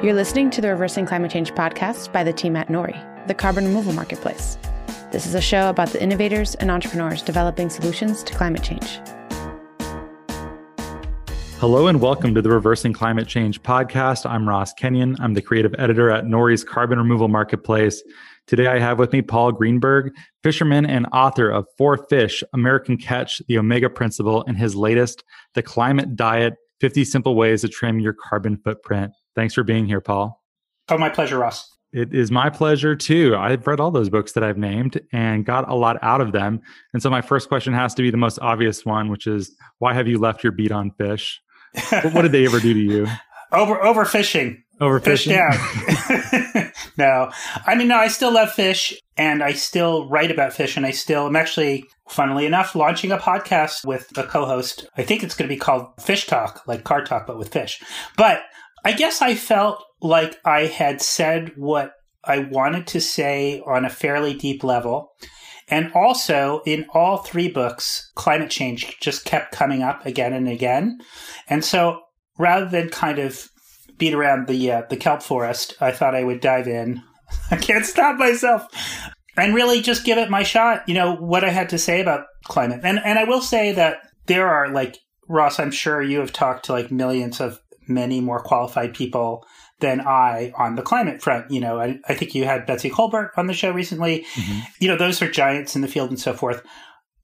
You're listening to the Reversing Climate Change podcast by the team at Nori, the carbon removal marketplace. This is a show about the innovators and entrepreneurs developing solutions to climate change. Hello and welcome to the Reversing Climate Change podcast. I'm Ross Kenyon. I'm the creative editor at Nori's Carbon Removal Marketplace. Today I have with me Paul Greenberg, fisherman and author of Four Fish, American Catch, The Omega Principle, and his latest, The Climate Diet 50 Simple Ways to Trim Your Carbon Footprint. Thanks for being here, Paul. Oh, my pleasure, Ross. It is my pleasure too. I've read all those books that I've named and got a lot out of them. And so my first question has to be the most obvious one, which is why have you left your beat on fish? what did they ever do to you? Over overfishing. Overfishing. Fish down. no. I mean no, I still love fish and I still write about fish and I still I'm actually funnily enough launching a podcast with a co-host. I think it's going to be called Fish Talk, like car talk but with fish. But I guess I felt like I had said what I wanted to say on a fairly deep level. And also, in all three books, climate change just kept coming up again and again. And so, rather than kind of beat around the uh, the kelp forest, I thought I would dive in. I can't stop myself, and really just give it my shot. You know what I had to say about climate, and and I will say that there are like Ross. I'm sure you have talked to like millions of many more qualified people than I on the climate front. You know, I, I think you had Betsy Kolbert on the show recently. Mm-hmm. You know, those are giants in the field and so forth.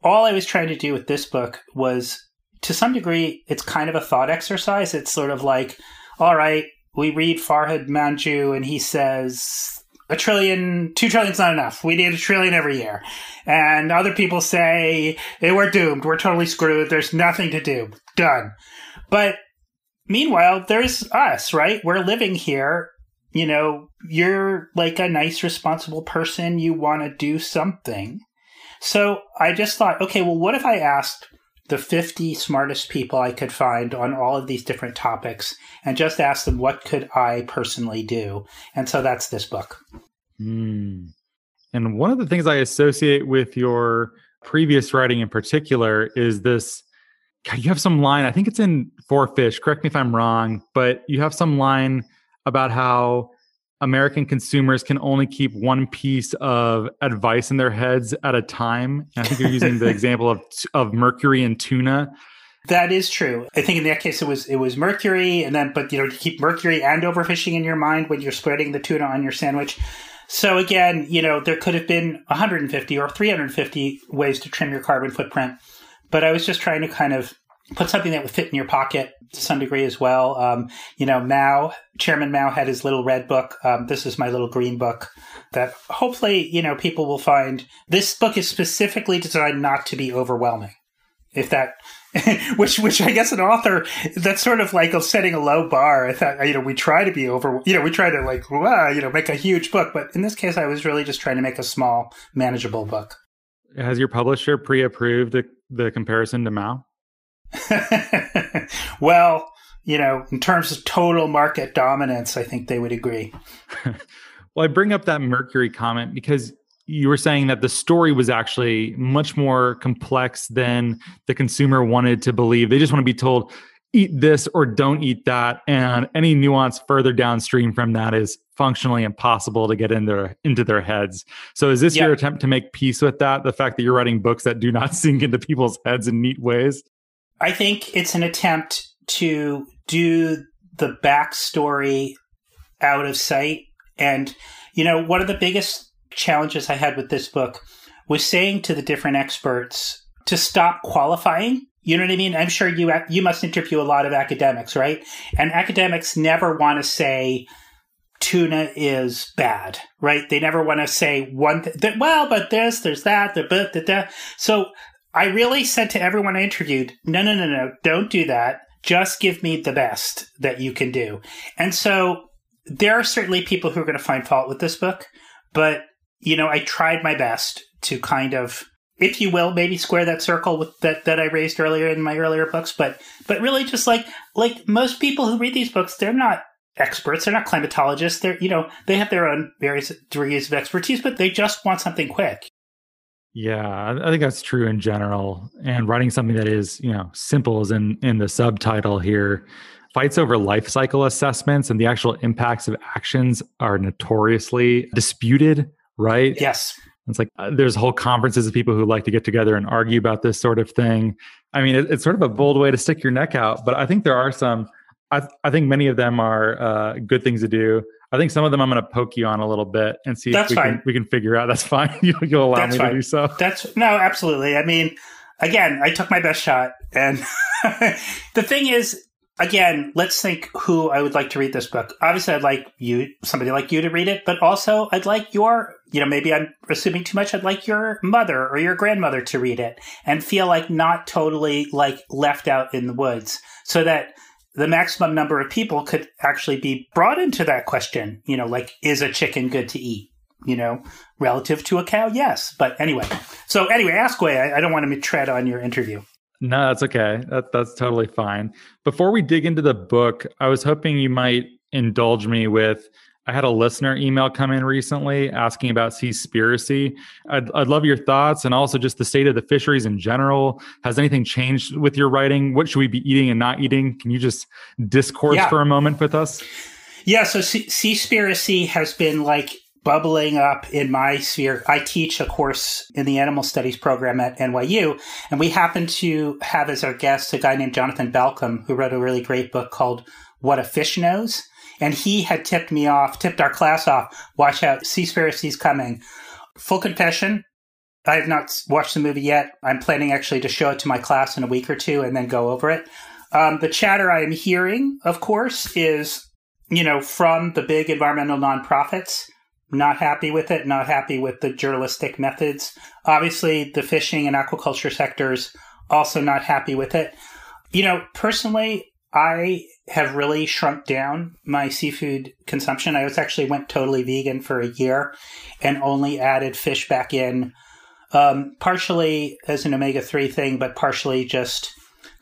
All I was trying to do with this book was to some degree, it's kind of a thought exercise. It's sort of like, all right, we read Farhad Manjoo and he says a trillion, two trillion's not enough. We need a trillion every year. And other people say, hey, we're doomed. We're totally screwed. There's nothing to do. Done. But Meanwhile, there's us, right? We're living here. You know, you're like a nice, responsible person. You want to do something. So I just thought, okay, well, what if I asked the 50 smartest people I could find on all of these different topics and just asked them, what could I personally do? And so that's this book. Mm. And one of the things I associate with your previous writing in particular is this God, you have some line, I think it's in Four Fish, correct me if I'm wrong, but you have some line about how American consumers can only keep one piece of advice in their heads at a time. I think you're using the example of of mercury and tuna. That is true. I think in that case it was it was mercury, and then but you know to keep mercury and overfishing in your mind when you're spreading the tuna on your sandwich. So again, you know there could have been 150 or 350 ways to trim your carbon footprint. But I was just trying to kind of put something that would fit in your pocket to some degree as well. Um, you know, Mao, Chairman Mao had his little red book. Um, this is my little green book that hopefully, you know, people will find. This book is specifically designed not to be overwhelming. If that, which, which I guess an author, that's sort of like setting a low bar. I thought, you know, we try to be over, you know, we try to like, wow, you know, make a huge book. But in this case, I was really just trying to make a small, manageable book. Has your publisher pre-approved the, the comparison to Mao? well, you know, in terms of total market dominance, I think they would agree. well, I bring up that Mercury comment because you were saying that the story was actually much more complex than the consumer wanted to believe. They just want to be told, eat this or don't eat that. And any nuance further downstream from that is functionally impossible to get in their into their heads. So is this your attempt to make peace with that? The fact that you're writing books that do not sink into people's heads in neat ways? I think it's an attempt to do the backstory out of sight. And, you know, one of the biggest challenges I had with this book was saying to the different experts to stop qualifying you know what I mean? I'm sure you you must interview a lot of academics, right? And academics never want to say tuna is bad, right? They never want to say one thing. Well, but this, there's that, the but the, that. So I really said to everyone I interviewed, no, no, no, no, don't do that. Just give me the best that you can do. And so there are certainly people who are going to find fault with this book, but you know, I tried my best to kind of if you will, maybe square that circle with that that I raised earlier in my earlier books. But but really, just like like most people who read these books, they're not experts. They're not climatologists. They're you know they have their own various degrees of expertise, but they just want something quick. Yeah, I think that's true in general. And writing something that is you know simple is in in the subtitle here. fights over life cycle assessments and the actual impacts of actions are notoriously disputed, right? Yes. It's like uh, there's whole conferences of people who like to get together and argue about this sort of thing. I mean, it, it's sort of a bold way to stick your neck out, but I think there are some. I, I think many of them are uh, good things to do. I think some of them I'm going to poke you on a little bit and see That's if we fine. can we can figure out. That's fine. you, will allow That's me fine. to do so. That's no, absolutely. I mean, again, I took my best shot, and the thing is, again, let's think who I would like to read this book. Obviously, I'd like you, somebody like you, to read it, but also I'd like your, you know, maybe I'm assuming too much. I'd like your mother or your grandmother to read it and feel like not totally like left out in the woods, so that the maximum number of people could actually be brought into that question. You know, like is a chicken good to eat? You know, relative to a cow, yes. But anyway, so anyway, ask away. I, I don't want to tread on your interview. No, that's okay. That, that's totally fine. Before we dig into the book, I was hoping you might indulge me with. I had a listener email come in recently asking about Seaspiracy. I'd, I'd love your thoughts and also just the state of the fisheries in general. Has anything changed with your writing? What should we be eating and not eating? Can you just discourse Yeah. for a moment with us? Yeah, so Sea- Seaspiracy has been like bubbling up in my sphere. I teach a course in the animal studies program at NYU, and we happen to have as our guest a guy named Jonathan Balcombe, who wrote a really great book called What a Fish Knows. And he had tipped me off, tipped our class off, watch out, Seaspiracy's coming. Full confession, I have not watched the movie yet. I'm planning actually to show it to my class in a week or two and then go over it. Um, the chatter I am hearing, of course, is you know, from the big environmental nonprofits, not happy with it, not happy with the journalistic methods. Obviously, the fishing and aquaculture sectors also not happy with it. You know, personally, I have really shrunk down my seafood consumption. I was actually went totally vegan for a year and only added fish back in, um, partially as an omega 3 thing, but partially just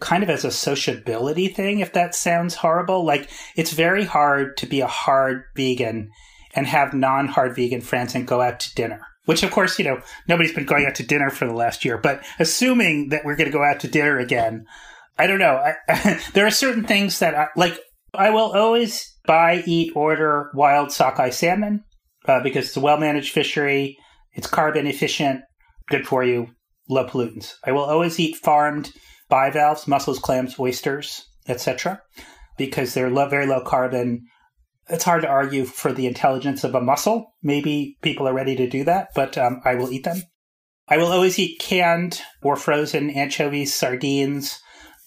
kind of as a sociability thing, if that sounds horrible. Like, it's very hard to be a hard vegan and have non hard vegan friends and go out to dinner. Which, of course, you know, nobody's been going out to dinner for the last year. But assuming that we're going to go out to dinner again, I don't know. I, there are certain things that, I, like, I will always buy, eat, order wild sockeye salmon uh, because it's a well managed fishery. It's carbon efficient, good for you, low pollutants. I will always eat farmed bivalves, mussels, clams, oysters, etc., because they're low, very low carbon. It's hard to argue for the intelligence of a mussel. Maybe people are ready to do that, but um, I will eat them. I will always eat canned or frozen anchovies, sardines,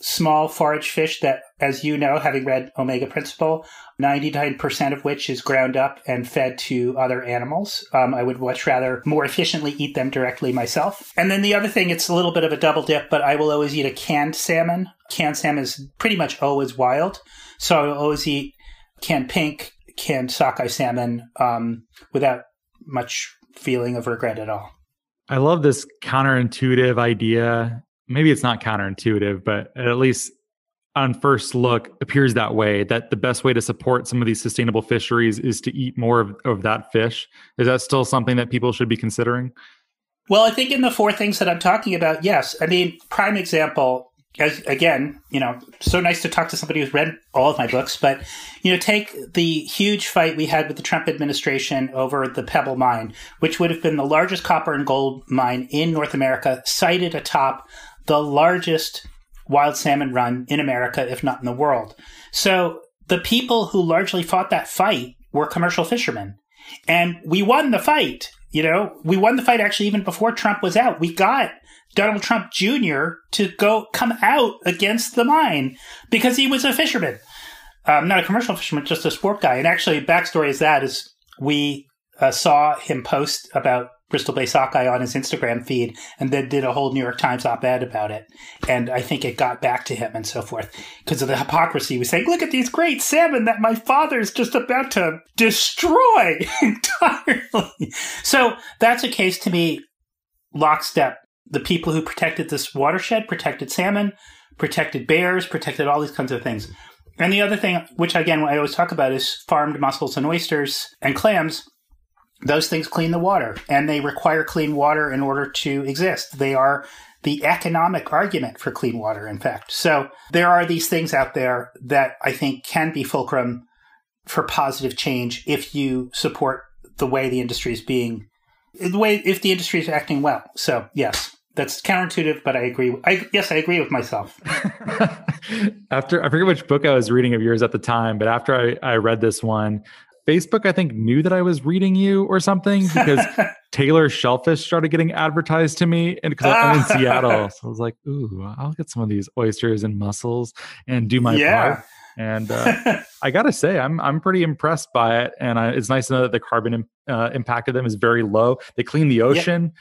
small forage fish that, as you know, having read Omega Principle, 99% of which is ground up and fed to other animals. Um, I would much rather more efficiently eat them directly myself. And then the other thing, it's a little bit of a double dip, but I will always eat a canned salmon. Canned salmon is pretty much always wild. So I will always eat canned pink, canned sockeye salmon um, without much feeling of regret at all. I love this counterintuitive idea. Maybe it's not counterintuitive, but at least on first look appears that way that the best way to support some of these sustainable fisheries is to eat more of, of that fish. Is that still something that people should be considering? Well, I think in the four things that I'm talking about, yes. I mean, prime example, as again, you know, so nice to talk to somebody who's read all of my books, but you know, take the huge fight we had with the Trump administration over the Pebble mine, which would have been the largest copper and gold mine in North America, cited atop the largest wild salmon run in America, if not in the world. So the people who largely fought that fight were commercial fishermen. And we won the fight. You know, we won the fight actually even before Trump was out. We got Donald Trump Jr. to go come out against the mine because he was a fisherman. Um, not a commercial fisherman, just a sport guy. And actually, backstory is that is we uh, saw him post about Bristol Bay Sockeye on his Instagram feed and then did a whole New York Times op ed about it. And I think it got back to him and so forth because of the hypocrisy. He was saying, look at these great salmon that my father's just about to destroy entirely. So that's a case to me, lockstep. The people who protected this watershed protected salmon, protected bears, protected all these kinds of things. And the other thing, which again I always talk about, is farmed mussels and oysters and clams those things clean the water and they require clean water in order to exist. They are the economic argument for clean water, in fact. So there are these things out there that I think can be fulcrum for positive change if you support the way the industry is being, the way, if the industry is acting well. So yes, that's counterintuitive, but I agree. I, yes, I agree with myself. after, I forget which book I was reading of yours at the time, but after I, I read this one, Facebook, I think, knew that I was reading you or something because Taylor Shellfish started getting advertised to me. And because I'm in Seattle, so I was like, ooh, I'll get some of these oysters and mussels and do my yeah. part. And uh, I gotta say, I'm I'm pretty impressed by it, and I, it's nice to know that the carbon uh, impact of them is very low. They clean the ocean.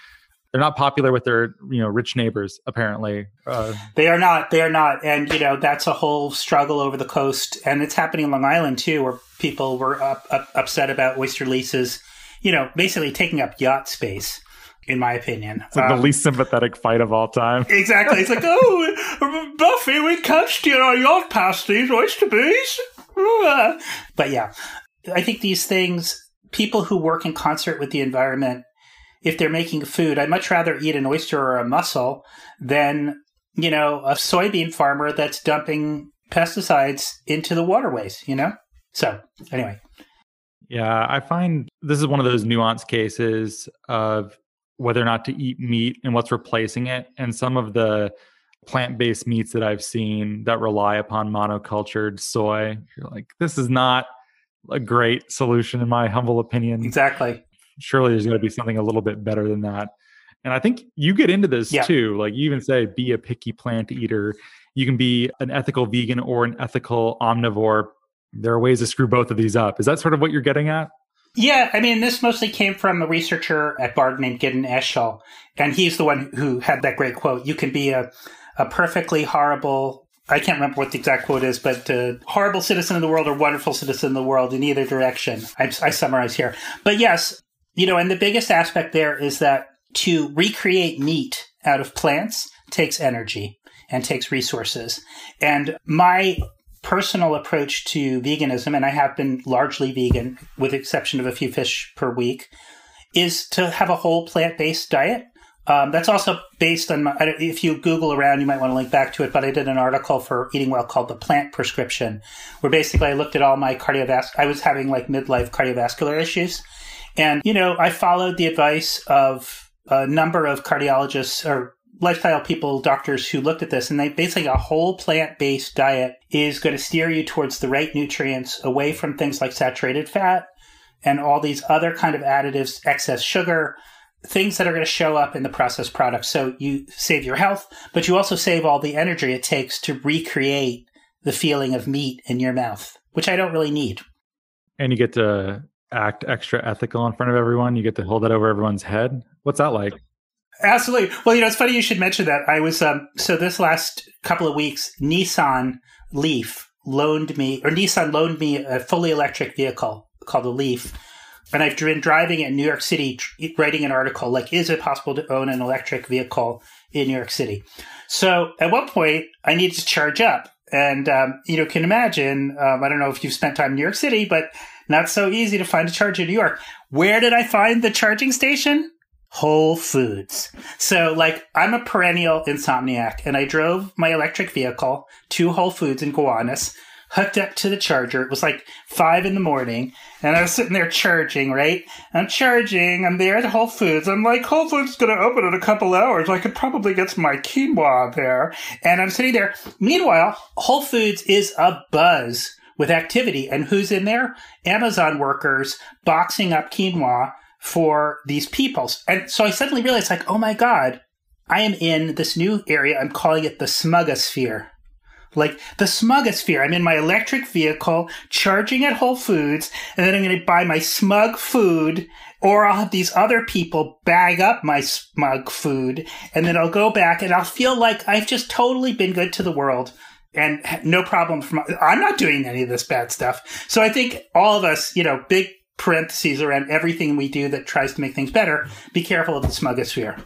They're not popular with their you know rich neighbors. Apparently, uh, they are not. They are not, and you know that's a whole struggle over the coast, and it's happening in Long Island too, where people were up, up, upset about oyster leases. You know, basically taking up yacht space in my opinion. It's like um, the least sympathetic fight of all time. Exactly. It's like, oh, Buffy, we can't steer our yacht past these oyster bees. But yeah, I think these things, people who work in concert with the environment, if they're making food, I'd much rather eat an oyster or a mussel than, you know, a soybean farmer that's dumping pesticides into the waterways, you know? So, anyway. Yeah, I find this is one of those nuanced cases of whether or not to eat meat and what's replacing it. And some of the plant based meats that I've seen that rely upon monocultured soy, you're like, this is not a great solution, in my humble opinion. Exactly. Surely there's going to be something a little bit better than that. And I think you get into this yeah. too. Like you even say, be a picky plant eater. You can be an ethical vegan or an ethical omnivore. There are ways to screw both of these up. Is that sort of what you're getting at? Yeah, I mean, this mostly came from a researcher at Bard named Gideon Eshel, and he's the one who had that great quote: "You can be a a perfectly horrible." I can't remember what the exact quote is, but uh, horrible citizen of the world or wonderful citizen of the world in either direction. I, I summarize here, but yes, you know, and the biggest aspect there is that to recreate meat out of plants takes energy and takes resources. And my personal approach to veganism, and I have been largely vegan with the exception of a few fish per week, is to have a whole plant based diet. Um, that's also based on my, if you Google around, you might want to link back to it. But I did an article for Eating Well called "The Plant Prescription," where basically I looked at all my cardiovascular. I was having like midlife cardiovascular issues, and you know I followed the advice of a number of cardiologists or lifestyle people, doctors who looked at this, and they basically a whole plant based diet is going to steer you towards the right nutrients away from things like saturated fat and all these other kind of additives, excess sugar, things that are going to show up in the processed products. So you save your health, but you also save all the energy it takes to recreate the feeling of meat in your mouth, which I don't really need. And you get to act extra ethical in front of everyone. You get to hold that over everyone's head. What's that like? Absolutely. Well, you know, it's funny you should mention that. I was um, so this last couple of weeks, Nissan Leaf loaned me, or Nissan loaned me a fully electric vehicle called the Leaf, and I've been driving in New York City, writing an article like, "Is it possible to own an electric vehicle in New York City?" So at one point, I needed to charge up, and um, you know, can imagine. Um, I don't know if you've spent time in New York City, but not so easy to find a charger in New York. Where did I find the charging station? Whole Foods. So, like, I'm a perennial insomniac, and I drove my electric vehicle to Whole Foods in Gowanus, hooked up to the charger. It was like five in the morning, and I was sitting there charging, right? I'm charging. I'm there at Whole Foods. I'm like, Whole Foods is going to open in a couple hours. I could probably get some my quinoa there. And I'm sitting there. Meanwhile, Whole Foods is a buzz with activity. And who's in there? Amazon workers boxing up quinoa for these peoples. And so I suddenly realized, like, oh my God, I am in this new area. I'm calling it the smugosphere. Like the smugosphere. I'm in my electric vehicle, charging at Whole Foods, and then I'm going to buy my smug food, or I'll have these other people bag up my smug food, and then I'll go back and I'll feel like I've just totally been good to the world and no problem from I'm not doing any of this bad stuff. So I think all of us, you know, big parentheses around everything we do that tries to make things better, be careful of the smugosphere.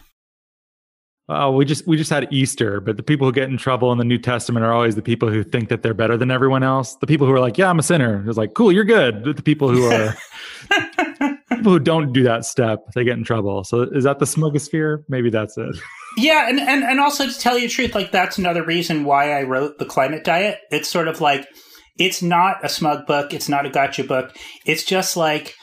Oh, we just we just had Easter, but the people who get in trouble in the New Testament are always the people who think that they're better than everyone else. The people who are like, "Yeah, I'm a sinner." It's like, "Cool, you're good." The people who are people people who don't do that step, they get in trouble. So is that the smugosphere? Maybe that's it. Yeah, and, and and also to tell you the truth, like that's another reason why I wrote the climate diet. It's sort of like it's not a smug book, it's not a gotcha book. It's just like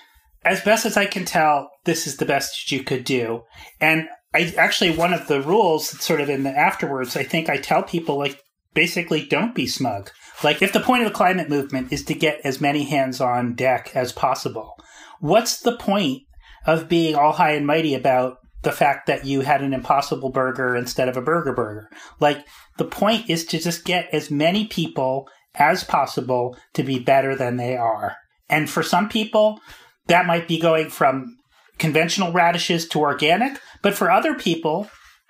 as best as I can tell, this is the best you could do. And I actually one of the rules sort of in the afterwards, I think I tell people like basically don't be smug. Like if the point of the climate movement is to get as many hands on deck as possible, what's the point of being all high and mighty about the fact that you had an impossible burger instead of a burger burger? Like the point is to just get as many people as possible to be better than they are. And for some people, that might be going from conventional radishes to organic. But for other people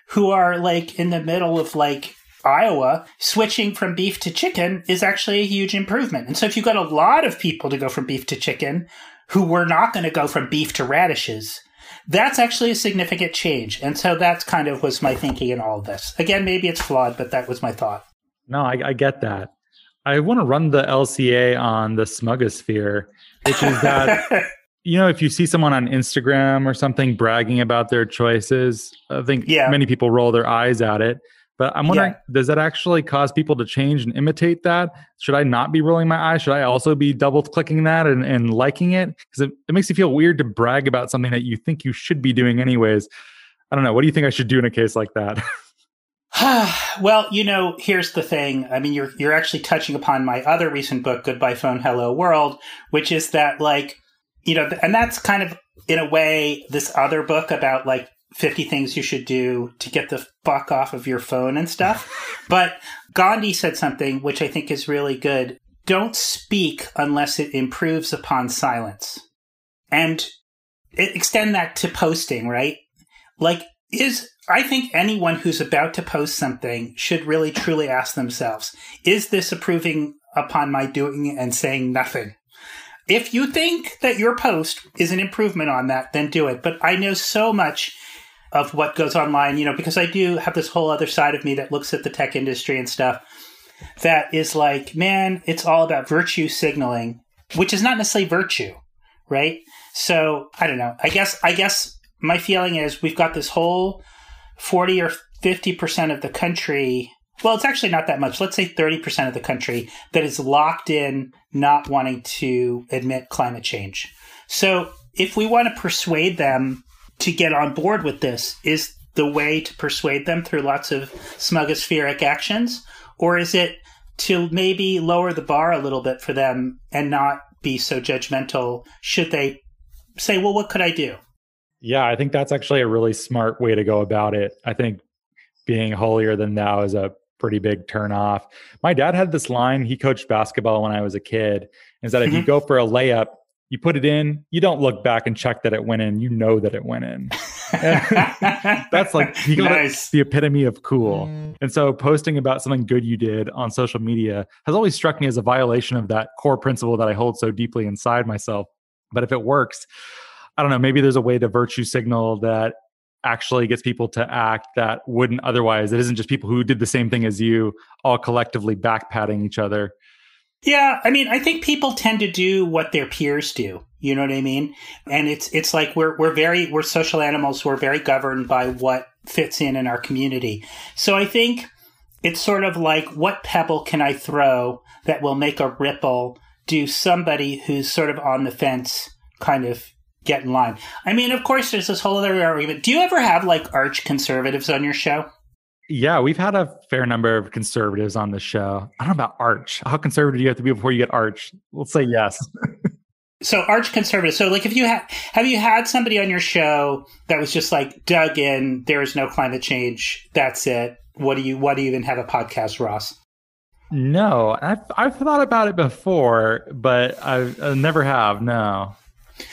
who are like in the middle of like Iowa, switching from beef to chicken is actually a huge improvement. And so if you've got a lot of people to go from beef to chicken who were not going to go from beef to radishes, that's actually a significant change. And so that's kind of was my thinking in all of this. Again, maybe it's flawed, but that was my thought. No, I, I get that. I want to run the LCA on the smugosphere, which is that you know, if you see someone on Instagram or something bragging about their choices, I think yeah. many people roll their eyes at it. But I'm wondering, yeah. does that actually cause people to change and imitate that? Should I not be rolling my eyes? Should I also be double clicking that and, and liking it? Because it, it makes you feel weird to brag about something that you think you should be doing anyways. I don't know. What do you think I should do in a case like that? well, you know, here's the thing. I mean, you're you're actually touching upon my other recent book, Goodbye Phone, Hello World, which is that like, you know, and that's kind of in a way this other book about like 50 things you should do to get the fuck off of your phone and stuff. but Gandhi said something which I think is really good. Don't speak unless it improves upon silence. And extend that to posting, right? Like, is, I think anyone who's about to post something should really truly ask themselves, is this approving upon my doing and saying nothing? If you think that your post is an improvement on that, then do it. But I know so much of what goes online, you know, because I do have this whole other side of me that looks at the tech industry and stuff that is like, man, it's all about virtue signaling, which is not necessarily virtue, right? So I don't know. I guess I guess my feeling is we've got this whole forty or fifty percent of the country. Well, it's actually not that much. Let's say thirty percent of the country that is locked in, not wanting to admit climate change. So if we want to persuade them to get on board with this is the way to persuade them through lots of smugospheric actions? Or is it to maybe lower the bar a little bit for them and not be so judgmental? Should they say, well, what could I do? Yeah, I think that's actually a really smart way to go about it. I think being holier than thou is a pretty big turn off. My dad had this line, he coached basketball when I was a kid, is that if mm-hmm. you go for a layup, you put it in, you don't look back and check that it went in. You know that it went in. That's like you got nice. the epitome of cool. And so posting about something good you did on social media has always struck me as a violation of that core principle that I hold so deeply inside myself. But if it works, I don't know, maybe there's a way to virtue signal that actually gets people to act that wouldn't otherwise. It isn't just people who did the same thing as you all collectively back patting each other. Yeah, I mean, I think people tend to do what their peers do. You know what I mean? And it's it's like we're we're very we're social animals. We're very governed by what fits in in our community. So I think it's sort of like what pebble can I throw that will make a ripple? Do somebody who's sort of on the fence kind of get in line? I mean, of course, there's this whole other argument. Do you ever have like arch conservatives on your show? Yeah, we've had a fair number of conservatives on the show. I don't know about Arch. How conservative do you have to be before you get Arch? Let's say yes. so Arch conservative. So like if you have have you had somebody on your show that was just like dug in, there is no climate change. That's it. What do you what do you even have a podcast, Ross? No, I've I've thought about it before, but I, I never have. No.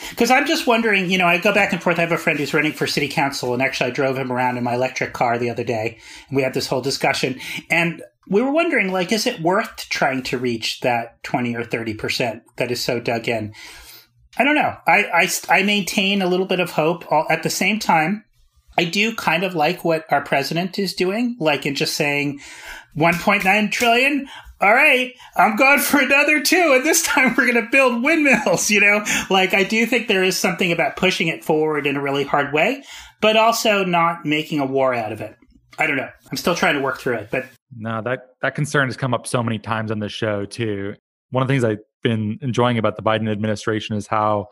Because I'm just wondering, you know, I go back and forth. I have a friend who's running for city council, and actually, I drove him around in my electric car the other day, and we had this whole discussion. And we were wondering, like, is it worth trying to reach that 20 or 30% that is so dug in? I don't know. I, I, I maintain a little bit of hope. At the same time, I do kind of like what our president is doing, like in just saying 1.9 trillion. All right, I'm going for another two, and this time we're going to build windmills, you know? Like, I do think there is something about pushing it forward in a really hard way, but also not making a war out of it. I don't know. I'm still trying to work through it, but. No, that, that concern has come up so many times on the show, too. One of the things I've been enjoying about the Biden administration is how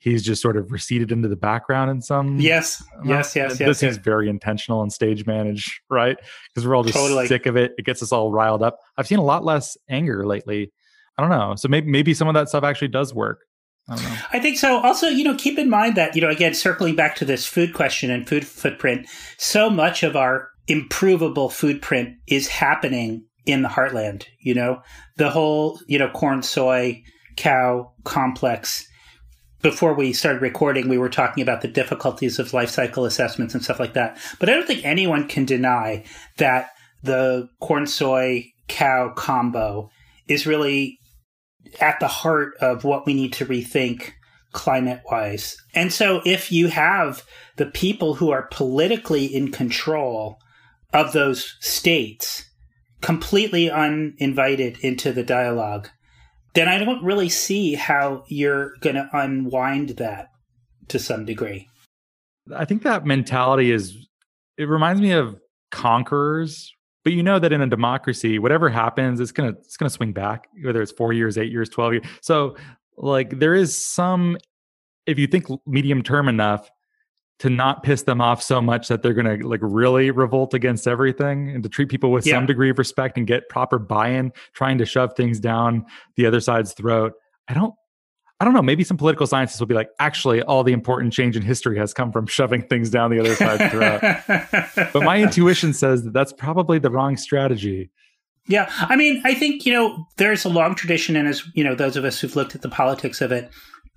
he's just sort of receded into the background in some yes yes yes this yes, seems yes. very intentional and stage managed right because we're all just totally. sick of it it gets us all riled up i've seen a lot less anger lately i don't know so maybe maybe some of that stuff actually does work I, don't know. I think so. Also, you know, keep in mind that, you know, again, circling back to this food question and food footprint, so much of our improvable footprint is happening in the heartland, you know, the whole, you know, corn, soy, cow complex before we started recording, we were talking about the difficulties of life cycle assessments and stuff like that. But I don't think anyone can deny that the corn soy cow combo is really at the heart of what we need to rethink climate wise. And so if you have the people who are politically in control of those states completely uninvited into the dialogue, then I don't really see how you're going to unwind that to some degree. I think that mentality is, it reminds me of conquerors. But you know that in a democracy, whatever happens, it's gonna it's gonna swing back, whether it's four years, eight years, twelve years. So, like, there is some. If you think medium term enough, to not piss them off so much that they're going to like really revolt against everything and to treat people with yeah. some degree of respect and get proper buy-in trying to shove things down the other side's throat. I don't i don't know. Maybe some political scientists will be like actually all the important change in history has come from shoving things down the other side's throat. But my intuition says that that's probably the wrong strategy. Yeah, I mean, I think you know there's a long tradition, and as you know, those of us who've looked at the politics of it,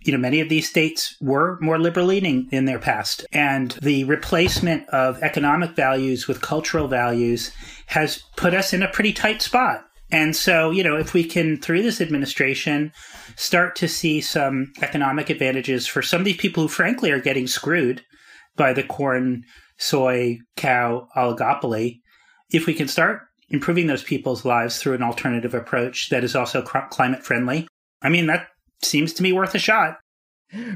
you know, many of these states were more liberal leaning in their past. And the replacement of economic values with cultural values has put us in a pretty tight spot. And so, you know, if we can, through this administration, start to see some economic advantages for some of these people who, frankly, are getting screwed by the corn, soy, cow oligopoly, if we can start improving those people's lives through an alternative approach that is also climate friendly, I mean, that seems to me worth a shot.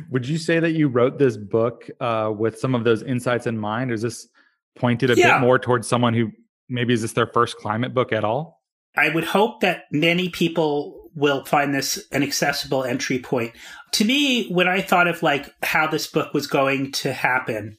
Would you say that you wrote this book uh, with some of those insights in mind? Or is this pointed a yeah. bit more towards someone who maybe is this their first climate book at all? I would hope that many people will find this an accessible entry point. To me, when I thought of like how this book was going to happen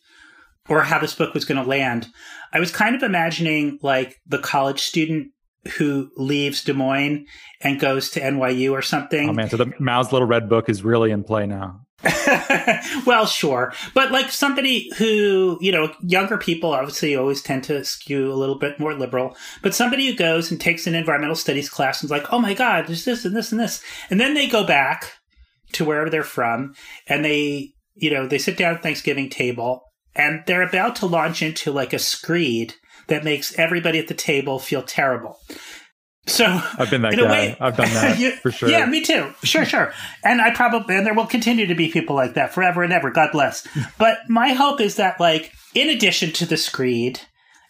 or how this book was going to land, I was kind of imagining like the college student who leaves Des Moines and goes to NYU or something. Oh man, so the Mao's Little Red Book is really in play now. well, sure. But like somebody who, you know, younger people obviously always tend to skew a little bit more liberal, but somebody who goes and takes an environmental studies class and is like, oh my God, there's this and this and this. And then they go back to wherever they're from and they, you know, they sit down at Thanksgiving table and they're about to launch into like a screed that makes everybody at the table feel terrible. So I've been that guy. Way, I've done that you, for sure. Yeah, me too. Sure, sure. And I probably and there will continue to be people like that forever and ever. God bless. but my hope is that, like, in addition to the screed,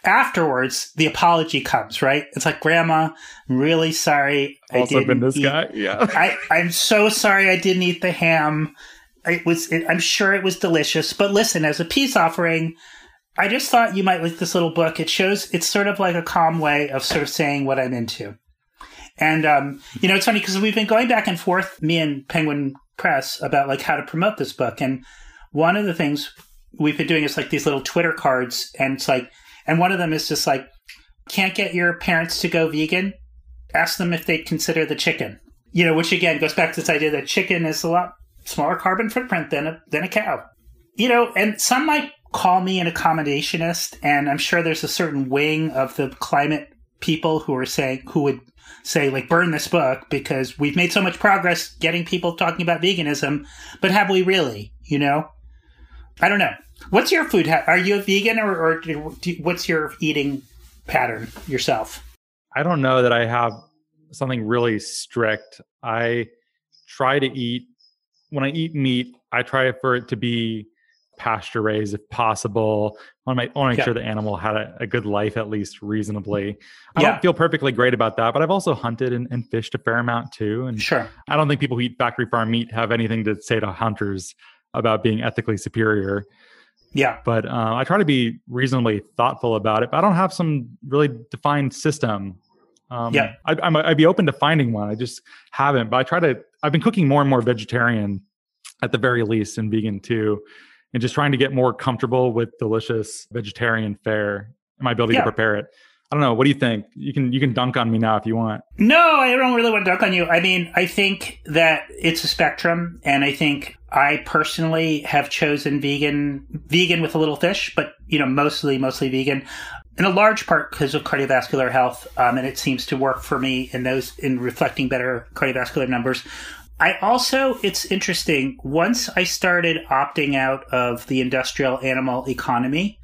afterwards the apology comes. Right? It's like, Grandma, I'm really sorry. Also I didn't been this eat, guy. Yeah. I I'm so sorry. I didn't eat the ham. It was. It, I'm sure it was delicious. But listen, as a peace offering. I just thought you might like this little book. It shows it's sort of like a calm way of sort of saying what I'm into. And um, you know, it's funny because we've been going back and forth, me and Penguin Press, about like how to promote this book. And one of the things we've been doing is like these little Twitter cards, and it's like, and one of them is just like, can't get your parents to go vegan? Ask them if they'd consider the chicken. You know, which again goes back to this idea that chicken is a lot smaller carbon footprint than a than a cow. You know, and some might call me an accommodationist, and I'm sure there's a certain wing of the climate people who are saying who would say like burn this book because we've made so much progress getting people talking about veganism, but have we really? You know, I don't know. What's your food? Ha- are you a vegan or, or do, what's your eating pattern yourself? I don't know that I have something really strict. I try to eat when I eat meat. I try for it to be pasture raised if possible. I want to make, yeah. sure the animal had a, a, good life, at least reasonably. I yeah. don't feel perfectly great about that, but I've also hunted and, and, fished a fair amount too. And sure, I don't think people who eat factory farm meat have anything to say to hunters about being ethically superior. Yeah. But uh, I try to be reasonably thoughtful about it, but I don't have some really defined system. Um, yeah. I'd, I'd be open to finding one. I just haven't, but I try to, I've been cooking more and more vegetarian at the very least and vegan too and just trying to get more comfortable with delicious vegetarian fare and my ability yeah. to prepare it. I don't know. What do you think? You can you can dunk on me now if you want. No, I don't really want to dunk on you. I mean, I think that it's a spectrum, and I think I personally have chosen vegan vegan with a little fish, but you know, mostly mostly vegan. In a large part because of cardiovascular health, um, and it seems to work for me in those in reflecting better cardiovascular numbers. I also, it's interesting. Once I started opting out of the industrial animal economy,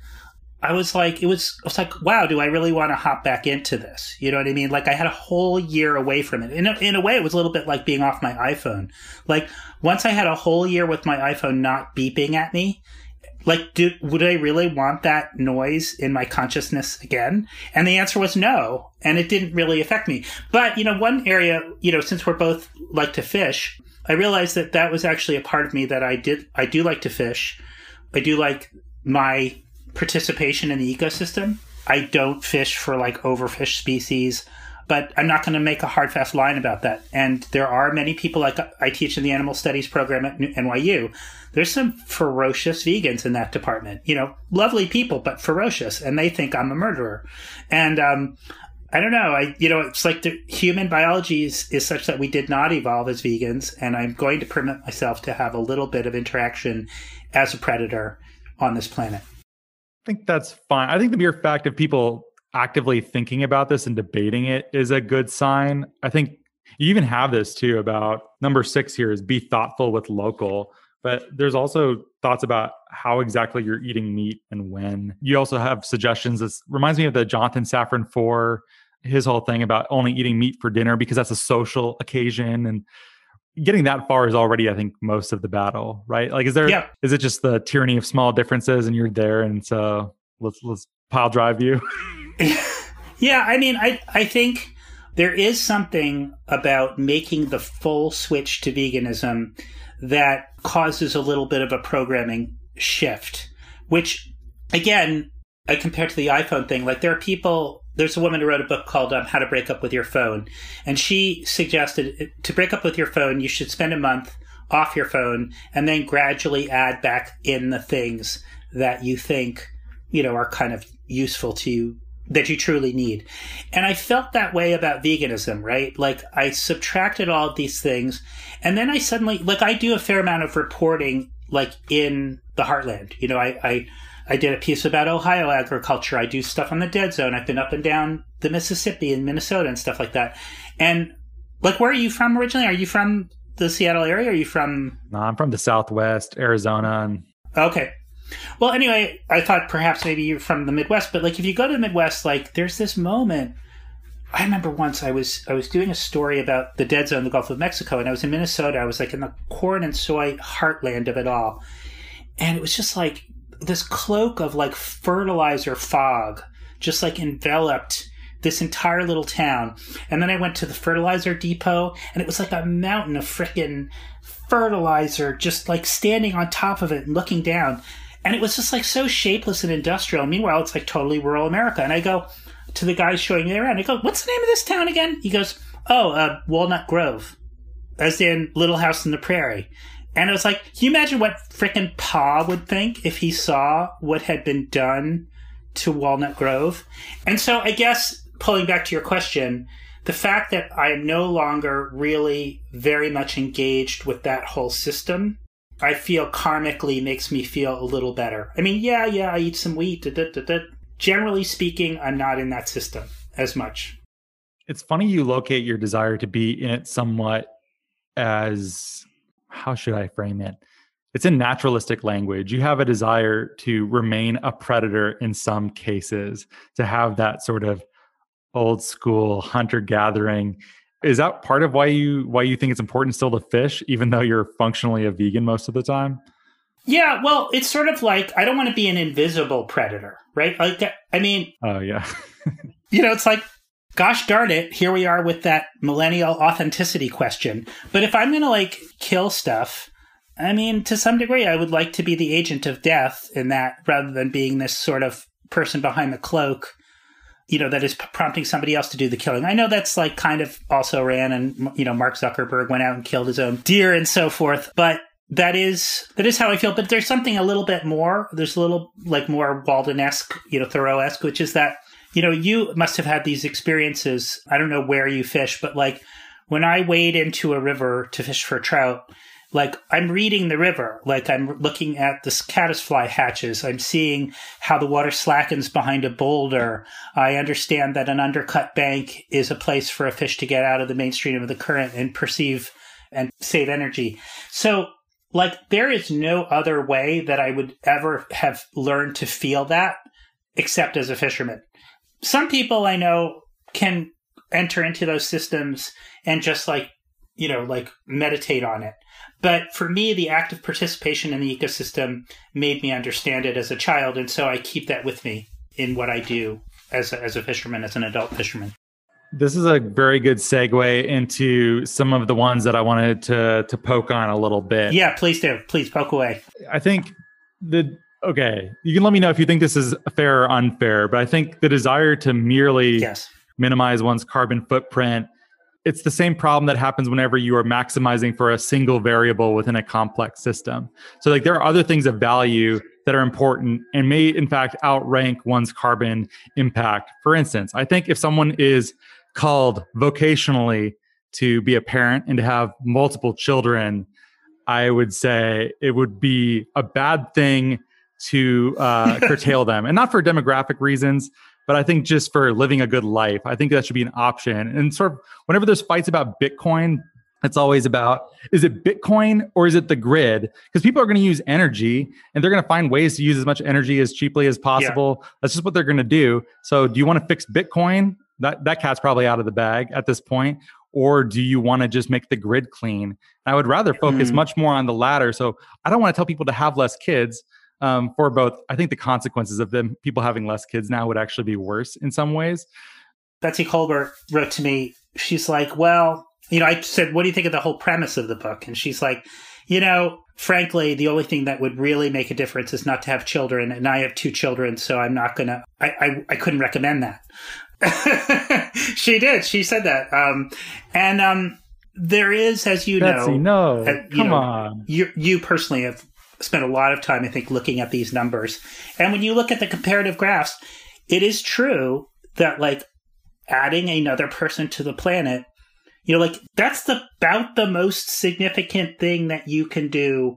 I was like, it was, I was like, wow, do I really want to hop back into this? You know what I mean? Like I had a whole year away from it. In a, in a way, it was a little bit like being off my iPhone. Like once I had a whole year with my iPhone not beeping at me, like do, would i really want that noise in my consciousness again? And the answer was no and it didn't really affect me. But you know one area you know since we're both like to fish i realized that that was actually a part of me that i did i do like to fish. I do like my participation in the ecosystem. I don't fish for like overfished species but I'm not going to make a hard fast line about that. And there are many people like I teach in the animal studies program at NYU. There's some ferocious vegans in that department. You know, lovely people, but ferocious, and they think I'm a murderer. And um, I don't know. I you know, it's like the human biology is, is such that we did not evolve as vegans, and I'm going to permit myself to have a little bit of interaction as a predator on this planet. I think that's fine. I think the mere fact of people actively thinking about this and debating it is a good sign. I think you even have this too about number six here is be thoughtful with local. But there's also thoughts about how exactly you're eating meat and when. You also have suggestions. This reminds me of the Jonathan Safran Foer, his whole thing about only eating meat for dinner because that's a social occasion. And getting that far is already, I think, most of the battle, right? Like, is there? Yeah. Is it just the tyranny of small differences, and you're there, and so let's let's pile drive you? yeah, I mean, I I think there is something about making the full switch to veganism that causes a little bit of a programming shift, which again, I compare to the iPhone thing. Like there are people. There's a woman who wrote a book called um, "How to Break Up with Your Phone," and she suggested to break up with your phone, you should spend a month off your phone and then gradually add back in the things that you think you know are kind of useful to you that you truly need. And I felt that way about veganism, right? Like I subtracted all of these things and then I suddenly like I do a fair amount of reporting like in the heartland. You know, I I, I did a piece about Ohio agriculture. I do stuff on the dead zone. I've been up and down the Mississippi and Minnesota and stuff like that. And like where are you from originally? Are you from the Seattle area? Are you from No, I'm from the Southwest, Arizona and Okay. Well, anyway, I thought perhaps maybe you're from the Midwest, but like if you go to the Midwest, like there's this moment. I remember once I was I was doing a story about the dead zone, the Gulf of Mexico, and I was in Minnesota. I was like in the corn and soy heartland of it all, and it was just like this cloak of like fertilizer fog, just like enveloped this entire little town. And then I went to the fertilizer depot, and it was like a mountain of freaking fertilizer, just like standing on top of it and looking down. And it was just like so shapeless and industrial. Meanwhile, it's like totally rural America. And I go to the guy showing me around. I go, "What's the name of this town again?" He goes, "Oh, uh, Walnut Grove," as in Little House in the Prairie. And it was like, can you imagine what frickin' Pa would think if he saw what had been done to Walnut Grove? And so I guess pulling back to your question, the fact that I am no longer really very much engaged with that whole system I feel karmically makes me feel a little better. I mean, yeah, yeah, I eat some wheat. Da, da, da, Generally speaking, I'm not in that system as much. It's funny you locate your desire to be in it somewhat as how should I frame it? It's in naturalistic language. You have a desire to remain a predator in some cases, to have that sort of old school hunter gathering is that part of why you why you think it's important still to fish even though you're functionally a vegan most of the time Yeah, well, it's sort of like I don't want to be an invisible predator, right? Like, I mean, oh yeah, you know, it's like, gosh darn it, here we are with that millennial authenticity question. But if I'm going to like kill stuff, I mean, to some degree, I would like to be the agent of death in that rather than being this sort of person behind the cloak, you know, that is prompting somebody else to do the killing. I know that's like kind of also ran and, you know, Mark Zuckerberg went out and killed his own deer and so forth. But that is that is how I feel. But there's something a little bit more. There's a little like more Walden esque, you know, Thoreau esque, which is that you know you must have had these experiences. I don't know where you fish, but like when I wade into a river to fish for trout, like I'm reading the river, like I'm looking at the caddisfly hatches. I'm seeing how the water slackens behind a boulder. I understand that an undercut bank is a place for a fish to get out of the mainstream of the current and perceive and save energy. So like there is no other way that I would ever have learned to feel that except as a fisherman. Some people I know can enter into those systems and just like, you know, like meditate on it. But for me, the active participation in the ecosystem made me understand it as a child. And so I keep that with me in what I do as a, as a fisherman, as an adult fisherman. This is a very good segue into some of the ones that I wanted to to poke on a little bit. Yeah, please do. Please poke away. I think the okay, you can let me know if you think this is fair or unfair, but I think the desire to merely yes. minimize one's carbon footprint it's the same problem that happens whenever you are maximizing for a single variable within a complex system. So like there are other things of value that are important and may in fact outrank one's carbon impact. For instance, I think if someone is called vocationally to be a parent and to have multiple children, I would say it would be a bad thing to uh, curtail them, and not for demographic reasons, but I think just for living a good life. I think that should be an option. And sort of whenever there's fights about Bitcoin, it's always about is it Bitcoin or is it the grid? Because people are going to use energy and they're going to find ways to use as much energy as cheaply as possible. Yeah. That's just what they're going to do. So, do you want to fix Bitcoin that that cat's probably out of the bag at this point or do you want to just make the grid clean i would rather focus mm. much more on the latter so i don't want to tell people to have less kids um, for both i think the consequences of them people having less kids now would actually be worse in some ways betsy Kolbert wrote to me she's like well you know i said what do you think of the whole premise of the book and she's like you know frankly, the only thing that would really make a difference is not to have children. And I have two children, so I'm not going to, I, I couldn't recommend that. she did. She said that. Um, and um, there is, as you Betsy, know, no, uh, you come know, on. You, you personally have spent a lot of time, I think, looking at these numbers. And when you look at the comparative graphs, it is true that like adding another person to the planet, you know, like that's the, about the most significant thing that you can do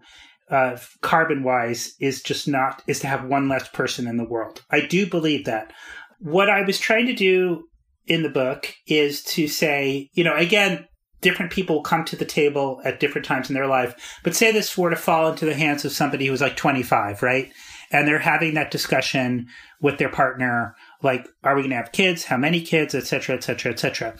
uh, carbon wise is just not is to have one less person in the world. I do believe that. What I was trying to do in the book is to say, you know, again, different people come to the table at different times in their life. But say this were to fall into the hands of somebody who's like 25, right? And they're having that discussion with their partner, like, are we going to have kids? How many kids? Et cetera, et cetera, et cetera.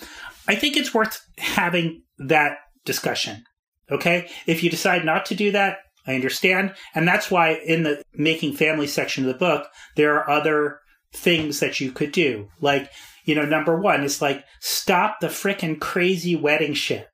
I think it's worth having that discussion. Okay. If you decide not to do that, I understand. And that's why in the making family section of the book, there are other things that you could do. Like, you know, number one is like stop the freaking crazy wedding shit.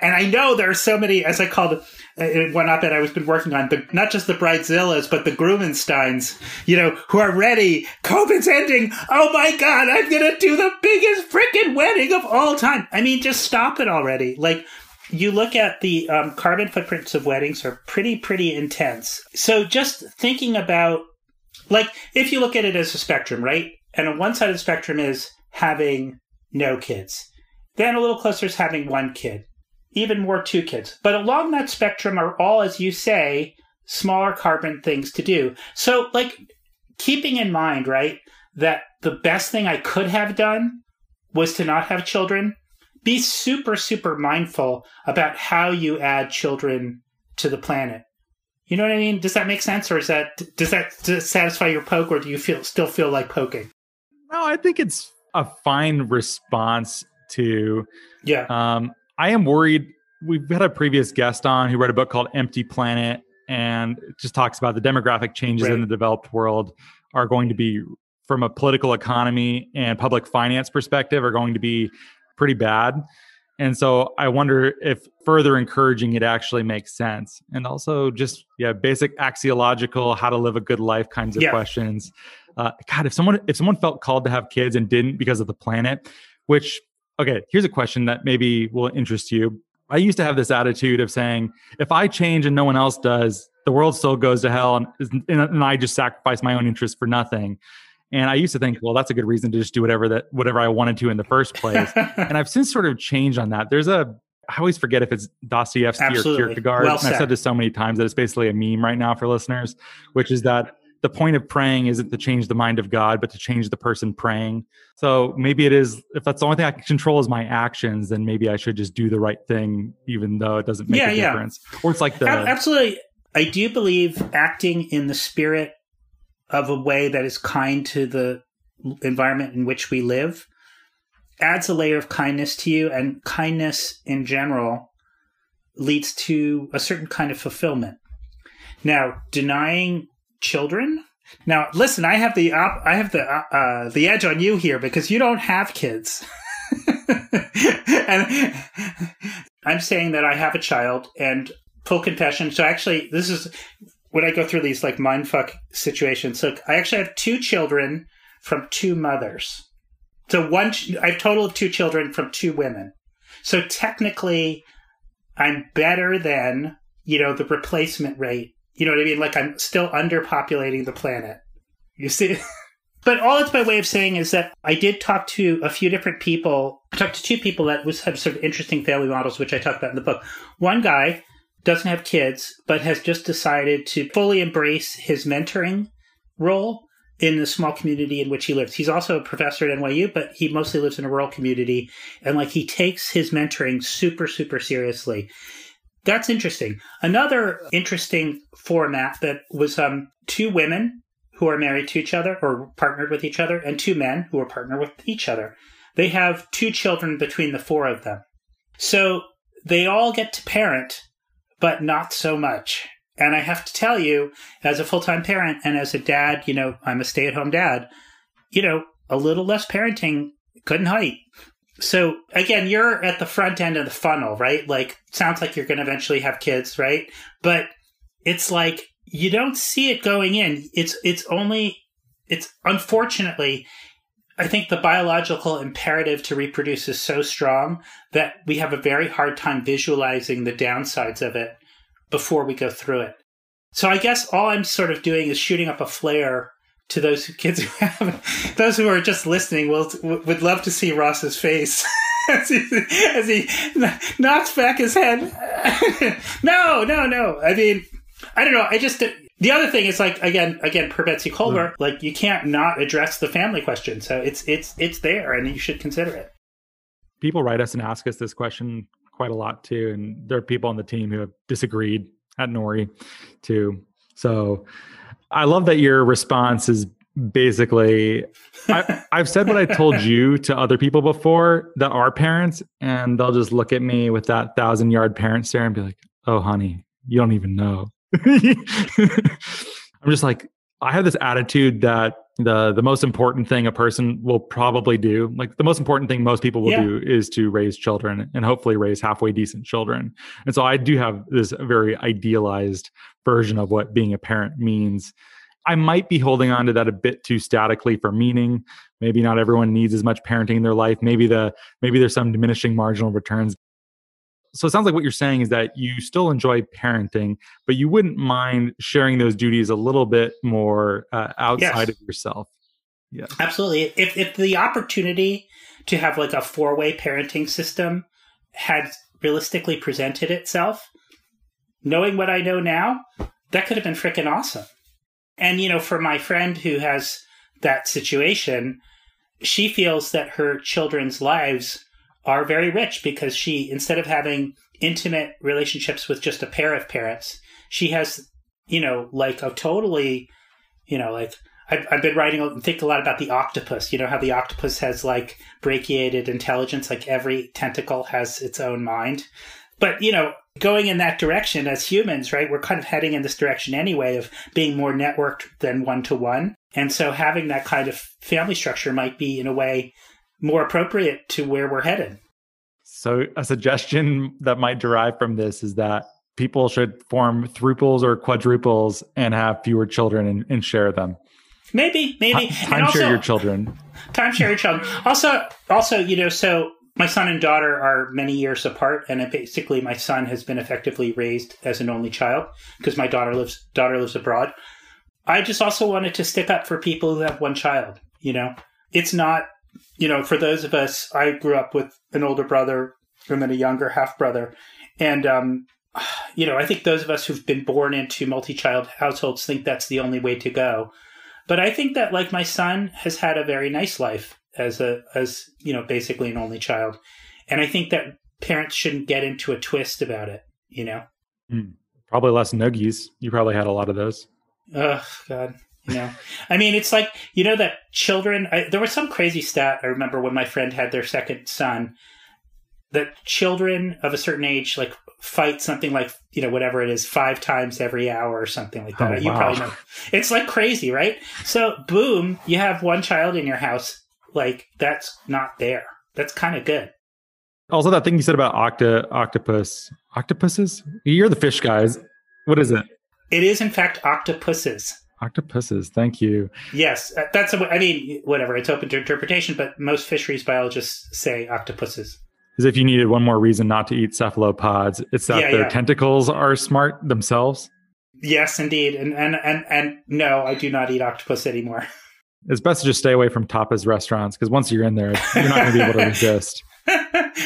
And I know there are so many, as I called it, uh, one up that I was been working on, but not just the Bridezillas, but the Grumensteins, you know, who are ready. COVID's ending. Oh my God, I'm going to do the biggest freaking wedding of all time. I mean, just stop it already. Like, you look at the um, carbon footprints of weddings are pretty, pretty intense. So just thinking about like, if you look at it as a spectrum, right? And on one side of the spectrum is having no kids. Then a little closer is having one kid. Even more two kids. But along that spectrum are all, as you say, smaller carbon things to do. So, like, keeping in mind, right, that the best thing I could have done was to not have children, be super, super mindful about how you add children to the planet. You know what I mean? Does that make sense, or is that does that, satisfy your poke, or do you feel still feel like poking? No, I think it's a fine response to. Yeah. Um, I am worried. We've had a previous guest on who wrote a book called Empty Planet, and it just talks about the demographic changes Right. in the developed world are going to be from a political economy and public finance perspective are going to be pretty bad. And so I wonder if further encouraging it actually makes sense. And also just yeah, basic axiological how to live a good life kinds of Yeah. questions. Uh, God, if someone if someone felt called to have kids and didn't because of the planet, which okay, here's a question that maybe will interest you. I used to have this attitude of saying, if I change and no one else does, the world still goes to hell, and, and I just sacrifice my own interests for nothing. And I used to think, well, that's a good reason to just do whatever that whatever I wanted to in the first place. and I've since sort of changed on that. There's a I always forget if it's Dostoevsky Absolutely. or Kierkegaard. Well and I've said this so many times that it's basically a meme right now for listeners, which is that the point of praying isn't to change the mind of God, but to change the person praying. So maybe it is, if that's the only thing I can control is my actions, then maybe I should just do the right thing, even though it doesn't make Yeah, a yeah. difference. Or it's like the, Absolutely. I do believe acting in the spirit of a way that is kind to the environment in which we live adds a layer of kindness to you, and kindness in general leads to a certain kind of fulfillment. Now, denying children. Now, listen, I have the op- I have the uh, uh, the edge on you here because you don't have kids. and I'm saying that I have a child and full confession. So actually, this is when I go through these like mindfuck situations. So I actually have two children from two mothers. So one, I have total of two children from two women. So technically, I'm better than you know the replacement rate. You know what I mean? Like I'm still underpopulating the planet. You see. But all it's my way of saying is that I did talk to a few different people. I talked to two people that was have sort of interesting family models, which I talk about in the book. One guy doesn't have kids, but has just decided to fully embrace his mentoring role in the small community in which he lives. He's also a professor at NYU, but he mostly lives in a rural community. And like he takes his mentoring super, super seriously. That's interesting. Another interesting format that was um, two women who are married to each other or partnered with each other, and two men who are partnered with each other. They have two children between the four of them. So they all get to parent, but not so much. And I have to tell you, as a full time parent and as a dad, you know, I'm a stay at home dad, you know, a little less parenting couldn't hurt. So again, you're at the front end of the funnel, right? Like, sounds like you're going to eventually have kids, right? But it's like you don't see it going in. It's it's only it's unfortunately I think the biological imperative to reproduce is so strong that we have a very hard time visualizing the downsides of it before we go through it. So I guess all I'm sort of doing is shooting up a flare to those who- kids who have those who are just listening will would love to see Ross's face as he, as he knocks back his head. no, no, no. I mean, I don't know. I just the other thing is like again, again, per Betsy Kolbert, mm. like you can't not address the family question. So it's it's it's there, and you should consider it. people write us and ask us this question quite a lot too. And there are people on the team who have disagreed at Nori too. So I love that your response is basically I, I've said what I told you to other people before that are parents, and they'll just look at me with that thousand yard parent stare and be like, "Oh, honey, you don't even know." I'm just like, I have this attitude that the the most important thing a person will probably do, like the most important thing most people will Yeah. do, is to raise children and hopefully raise halfway decent children. And so I do have this very idealized version of what being a parent means. I might be holding on to that a bit too statically for meaning. Maybe not everyone needs as much parenting in their life. Maybe the maybe there's some diminishing marginal returns. So it sounds like what you're saying is that you still enjoy parenting, but you wouldn't mind sharing those duties a little bit more uh, outside Yes. of yourself. Yeah, Absolutely. If if the opportunity to have like a four way parenting system had realistically presented itself, knowing what I know now, that could have been freaking awesome. And you know, for my friend who has that situation, she feels that her children's lives are very rich because she instead of having intimate relationships with just a pair of parents, she has, you know, like a totally, you know, like I've, I've been writing and think a lot about the octopus. You know how the octopus has like brachiated intelligence, like every tentacle has its own mind. But you know, going in that direction as humans, right? We're kind of heading in this direction anyway of being more networked than one to one. And so having that kind of family structure might be, in a way, more appropriate to where we're headed. So, a suggestion that might derive from this is that people should form thruples or quadruples and have fewer children and, and share them. Maybe, maybe. Time share your children. Time share your children. Also, also, you know, so my son and daughter are many years apart, and basically, my son has been effectively raised as an only child because my daughter lives daughter lives abroad. I just also wanted to stick up for people who have one child. You know, it's not, you know, for those of us. I grew up with an older brother and then a younger half brother, and um, you know, I think those of us who've been born into multi child households think that's the only way to go. But I think that like my son has had a very nice life as a as you know basically an only child, and I think that parents shouldn't get into a twist about it. You know, mm, probably less noogies. You probably had a lot of those. Oh God, you know, I mean, it's like you know that children. I, there was some crazy stat I remember when my friend had their second son. That children of a certain age, like fight something like you know whatever it is five times every hour or something like that. Oh, you wow. probably know. It's like crazy, right? So boom, you have one child in your house. Like that's not there. That's kind of good. Also, that thing you said about octa octopus octopuses. You're the fish guys. What is it? It is in fact octopuses. Octopuses. Thank you. Yes, uh, that's. A, I mean, whatever. It's open to interpretation, but most fisheries biologists say octopuses is if you needed one more reason not to eat cephalopods, it's that yeah, their yeah. tentacles are smart themselves. Yes, indeed. And, and and and no, I do not eat octopus anymore. It's best to just stay away from tapas restaurants because once you're in there, you're not going to be able to resist.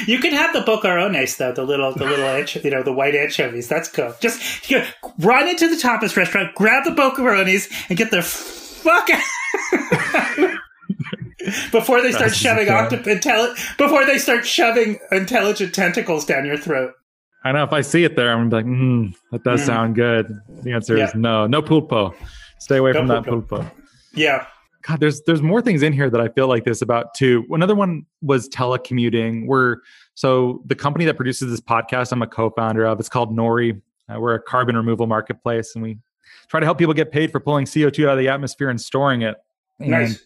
You can have the boquerones though, the little, the little, you know, the white anchovies. That's cool. Just you know, run into the tapas restaurant, grab the boquerones, and get the fuck out before they start shoving octop- intelli- before they start shoving intelligent tentacles down your throat. I know if I see it there, I'm gonna be like, mm, that does mm. sound good. The answer yeah. is no, no pulpo. Stay away no from pulpo. that pulpo. Yeah. God, there's there's more things in here that I feel like this about too. Another one was telecommuting. We're so the company that produces this podcast, I'm a co-founder of. It's called Nori. Uh, we're a carbon removal marketplace, and we try to help people get paid for pulling CO2 out of the atmosphere and storing it. And nice.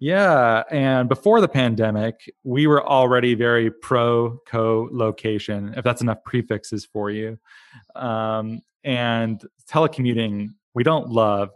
Yeah. And before the pandemic, we were already very pro co location, if that's enough prefixes for you. Um, and telecommuting, we don't love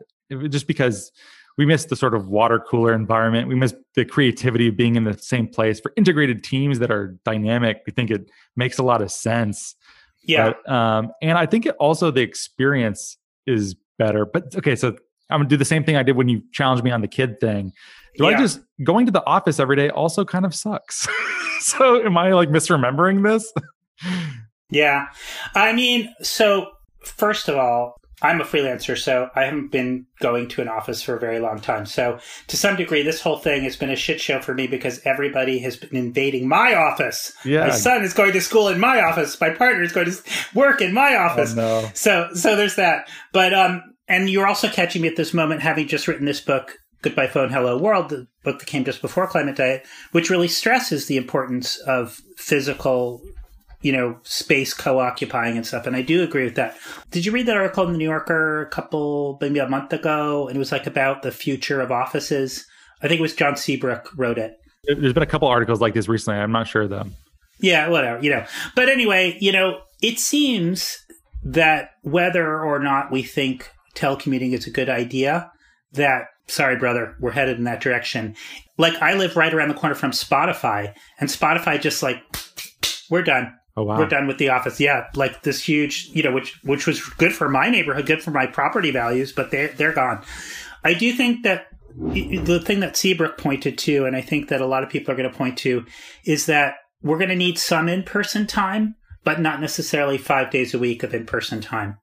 just because we miss the sort of water cooler environment. We miss the creativity of being in the same place for integrated teams that are dynamic. We think it makes a lot of sense. Yeah. But, um, and I think it also the experience is better. But okay, so I'm gonna do the same thing I did when you challenged me on the kid thing. Do yeah. I just going to the office every day also kind of sucks? so am I like misremembering this? yeah. I mean, so first of all, I'm a freelancer, so I haven't been going to an office for a very long time. So, to some degree, this whole thing has been a shit show for me because everybody has been invading my office. Yeah. My son is going to school in my office. My partner is going to work in my office. Oh, no. So, so there's that. But um, and you're also catching me at this moment, having just written this book, Goodbye Phone, Hello World, the book that came just before Climate Diet, which really stresses the importance of physical, you know, space co-occupying and stuff. And I do agree with that. Did you read that article in the New Yorker a couple, maybe a month ago? And it was like about the future of offices. I think it was John Seabrook wrote it. There's been a couple articles like this recently. I'm not sure though. Yeah, whatever, you know. But anyway, you know, it seems that whether or not we think telecommuting is a good idea, that sorry brother we're headed in that direction like i live right around the corner from spotify and spotify just like we're done oh wow. We're done with the office. Yeah like this huge you know which which was good for my neighborhood good for my property values but they're they're gone. I do think that the thing that seabrook pointed to and i think that a lot of people are going to point to is that we're going to need some in-person time but not necessarily five days a week of in-person time.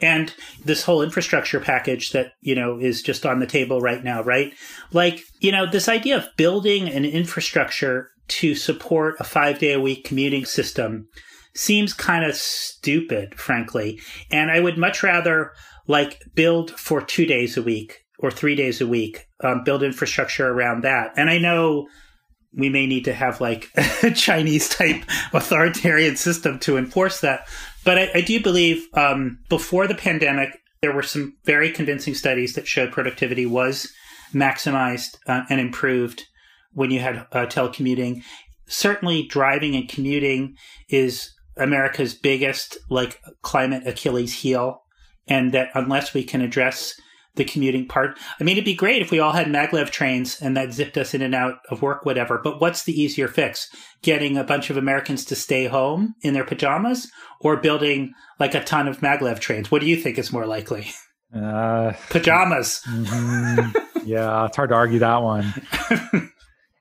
And this whole infrastructure package that, you know, is just on the table right now, right? Like, you know, this idea of building an infrastructure to support a five day a week commuting system seems kind of stupid, frankly. And I would much rather like build for two days a week or three days a week, um, build infrastructure around that. And I know we may need to have like a Chinese type authoritarian system to enforce that. But I, I do believe um, before the pandemic, there were some very convincing studies that showed productivity was maximized uh, and improved when you had uh, telecommuting. Certainly, driving and commuting is America's biggest like climate Achilles heel, and that unless we can address the commuting part. I mean, it'd be great if we all had maglev trains and that zipped us in and out of work, whatever. But what's the easier fix? Getting a bunch of Americans to stay home in their pajamas or building like a ton of maglev trains? What do you think is more likely? Uh, pajamas. Mm-hmm. yeah, it's hard to argue that one.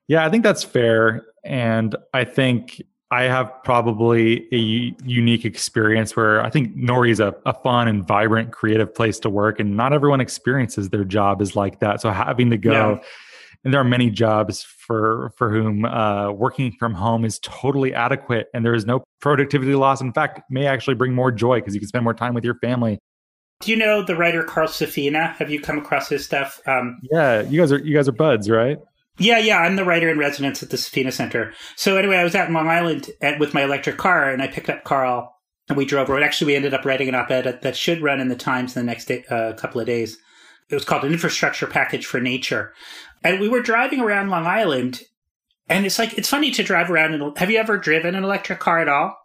yeah, I think that's fair. And I think I have probably a unique experience where I think Nori is a, a fun and vibrant, creative place to work, and not everyone experiences their job is like that. So having to go, yeah. and there are many jobs for for whom uh, working from home is totally adequate, and there is no productivity loss. In fact, may actually bring more joy because you can spend more time with your family. Do you know the writer Carl Safina? Have you come across his stuff? Um, yeah, you guys are you guys are buds, right? Yeah, yeah, I'm the writer in residence at the Safina Center. So anyway, I was out in Long Island at, with my electric car, and I picked up Carl, and we drove around. Actually, we ended up writing an op-ed that should run in the Times in the next day, uh, couple of days. It was called an infrastructure package for nature, and we were driving around Long Island, and it's like it's funny to drive around. In, have you ever driven an electric car at all?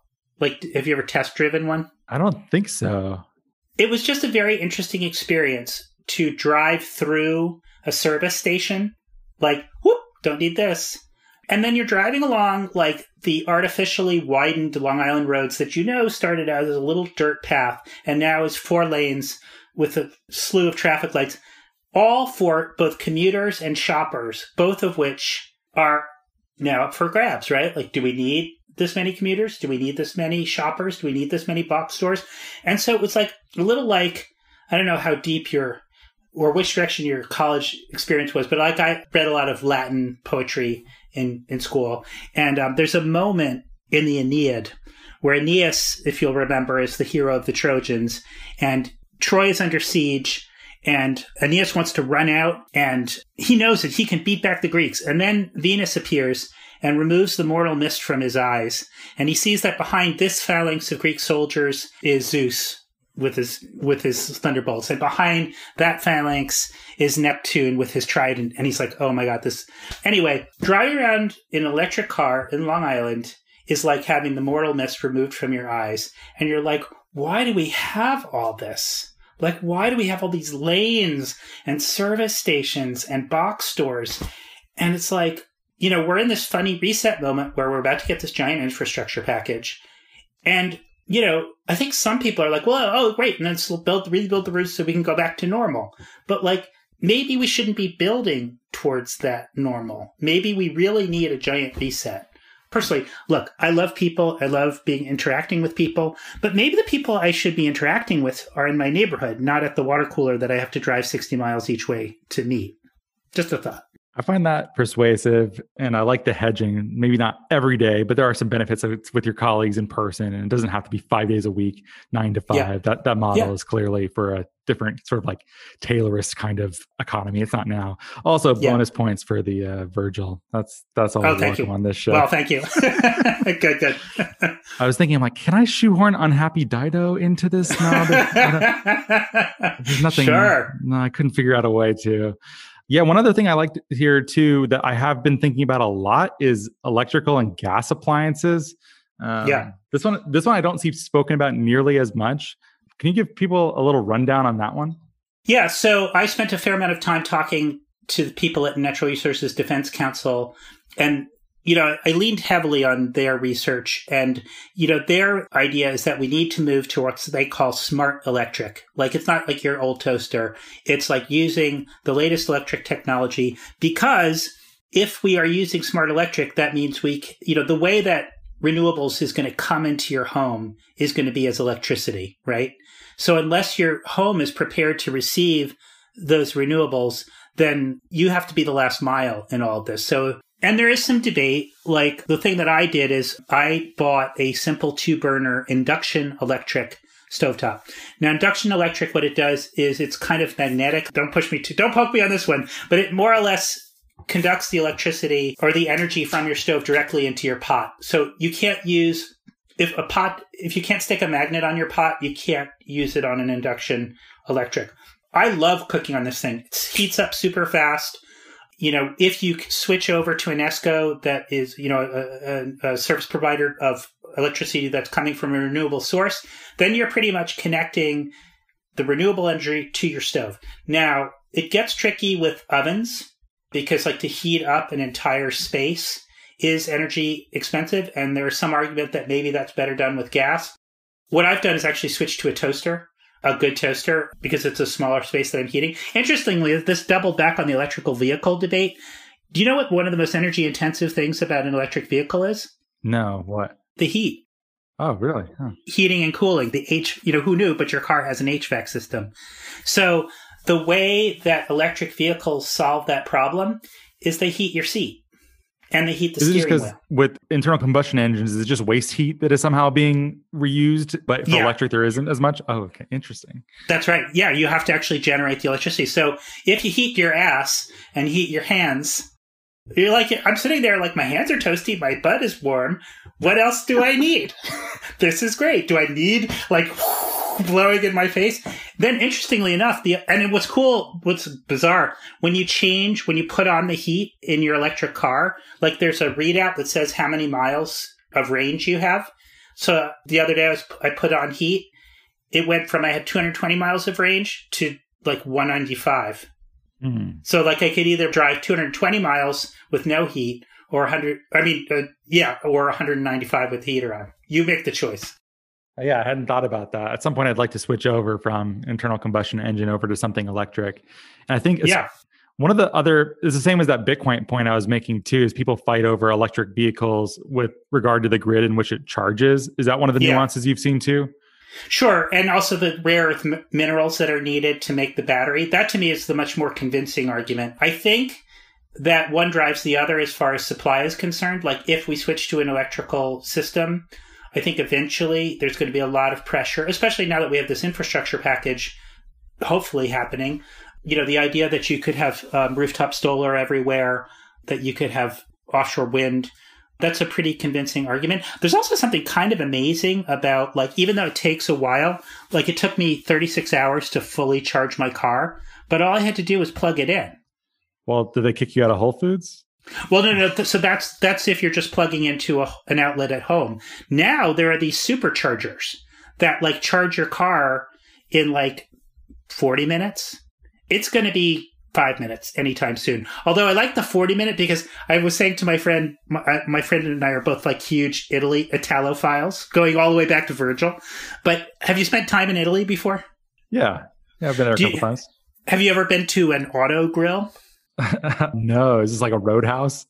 Like, have you ever test driven one? I don't think so. It was just a very interesting experience to drive through a service station like, whoop, don't need this. And then you're driving along like the artificially widened Long Island roads that you know started out as a little dirt path and now is four lanes with a slew of traffic lights, all for both commuters and shoppers, both of which are now up for grabs, right? Like, do we need this many commuters? Do we need this many shoppers? Do we need this many box stores? And so it was like a little like, I don't know how deep your or which direction your college experience was, but like I read a lot of Latin poetry in, in school. And um, there's a moment in the Aeneid where Aeneas, if you'll remember, is the hero of the Trojans, and Troy is under siege. And Aeneas wants to run out, and he knows that he can beat back the Greeks. And then Venus appears and removes the mortal mist from his eyes. And he sees that behind this phalanx of Greek soldiers is Zeus, with his with his thunderbolts. And behind that phalanx is neptune with his trident. And he's like oh my god this anyway driving around in an electric car in long island is like having the mortal mist removed from your eyes. And you're like why do we have all this? Like why do we have all these lanes and service stations and box stores? And it's like you know we're in this funny reset moment where we're about to get this giant infrastructure package. And you know, I think some people are like, well, oh, great. And then we'll build, rebuild the roofs so we can go back to normal. But like, maybe we shouldn't be building towards that normal. Maybe we really need a giant reset. Personally, look, I love people. I love being interacting with people, but maybe the people I should be interacting with are in my neighborhood, not at the water cooler that I have to drive 60 miles each way to meet. Just a thought. I find that persuasive and I like the hedging, maybe not every day, but there are some benefits with your colleagues in person and it doesn't have to be five days a week, nine to five. Yeah. That that model yeah. is clearly for a different sort of like Taylorist kind of economy. It's not now. Also yeah. bonus points for the uh, Virgil. That's that's all oh, thank you. on this show. Well, thank you. good, good. I was thinking, I'm like, can I shoehorn unhappy Dido into this? No, there's nothing. Sure. No, I couldn't figure out a way to. Yeah, one other thing I like here too that I have been thinking about a lot is electrical and gas appliances. Um, yeah, this one, this one I don't see spoken about nearly as much. Can you give people a little rundown on that one? Yeah, so I spent a fair amount of time talking to the people at Natural Resources Defense Council, and you know, I leaned heavily on their research and, you know, their idea is that we need to move to what they call smart electric. Like it's not like your old toaster. It's like using the latest electric technology because if we are using smart electric, that means we, you know, the way that renewables is going to come into your home is going to be as electricity, right? So unless your home is prepared to receive those renewables, then you have to be the last mile in all of this. So and there is some debate. Like the thing that I did is I bought a simple two burner induction electric stovetop. Now, induction electric, what it does is it's kind of magnetic. Don't push me to, don't poke me on this one, but it more or less conducts the electricity or the energy from your stove directly into your pot. So you can't use if a pot if you can't stick a magnet on your pot, you can't use it on an induction electric. I love cooking on this thing. It heats up super fast. You know, if you switch over to an ESCO that is, you know, a, a, a service provider of electricity that's coming from a renewable source, then you're pretty much connecting the renewable energy to your stove. Now, it gets tricky with ovens because, like, to heat up an entire space is energy expensive, and there's some argument that maybe that's better done with gas. What I've done is actually switch to a toaster, a good toaster, because it's a smaller space that I'm heating. Interestingly, this doubled back on the electrical vehicle debate. Do you know what one of the most energy intensive things about an electric vehicle is? No, what? The heat. Oh, really? Huh. Heating and cooling. The H, you know, who knew, but your car has an HVAC system. So the way that electric vehicles solve that problem is they heat your seat and they heat the is steering just wheel. with internal combustion engines, is it just waste heat that is somehow being reused, but for Yeah. electric there isn't as much? Oh, okay, interesting. That's right. Yeah, you have to actually generate the electricity. So if you heat your ass and heat your hands, you're like, I'm sitting there like my hands are toasty, my butt is warm. What else do I need? this is great. Do I need like blowing in my face? Then, interestingly enough, the and what's cool, what's bizarre, when you change, when you put on the heat in your electric car, like there's a readout that says how many miles of range you have. So the other day I was I put on heat it went from I had 220 miles of range to like 195. Hmm. So like I could either drive 220 miles with no heat or 100 I mean uh, yeah or 195 with the heater on. You make the choice. Yeah, I hadn't thought about that. At some point, I'd like to switch over from internal combustion engine over to something electric. And I think Yeah. one of the other is the same as that Bitcoin point I was making too. Is people fight over electric vehicles with regard to the grid in which it charges? Is that one of the Yeah. nuances you've seen too? Sure, and also the rare earth m- minerals that are needed to make the battery. That to me is the much more convincing argument. I think that one drives the other as far as supply is concerned. Like if we switch to an electrical system, I think eventually there's going to be a lot of pressure, especially now that we have this infrastructure package hopefully happening. You know, the idea that you could have um, rooftop solar everywhere, that you could have offshore wind. That's a pretty convincing argument. There's also something kind of amazing about, like, even though it takes a while, like, it took me 36 hours to fully charge my car, but all I had to do was plug it in. Well, did they kick you out of Whole Foods? Well, no, no. So that's that's if you're just plugging into a, an outlet at home. Now there are these superchargers that like charge your car in like 40 minutes. It's going to be five minutes anytime soon. Although I like the 40 minute because I was saying to my friend, my, uh, my friend and I are both like huge Italy Italophiles, going all the way back to Virgil. But have you spent time in Italy before? Yeah, yeah, I've been there a Do couple you- times. Have you ever been to an auto grill? no, is this like a roadhouse?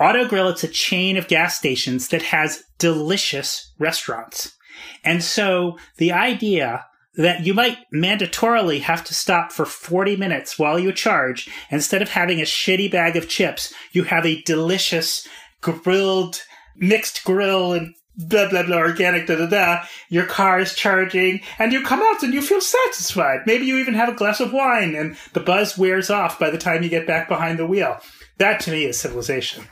Auto Grill, it's a chain of gas stations that has delicious restaurants. And so the idea that you might mandatorily have to stop for 40 minutes while you charge, instead of having a shitty bag of chips, you have a delicious grilled, mixed grill and blah, blah, blah, organic, da, da, da. Your car is charging and you come out and you feel satisfied. Maybe you even have a glass of wine and the buzz wears off by the time you get back behind the wheel. That to me is civilization.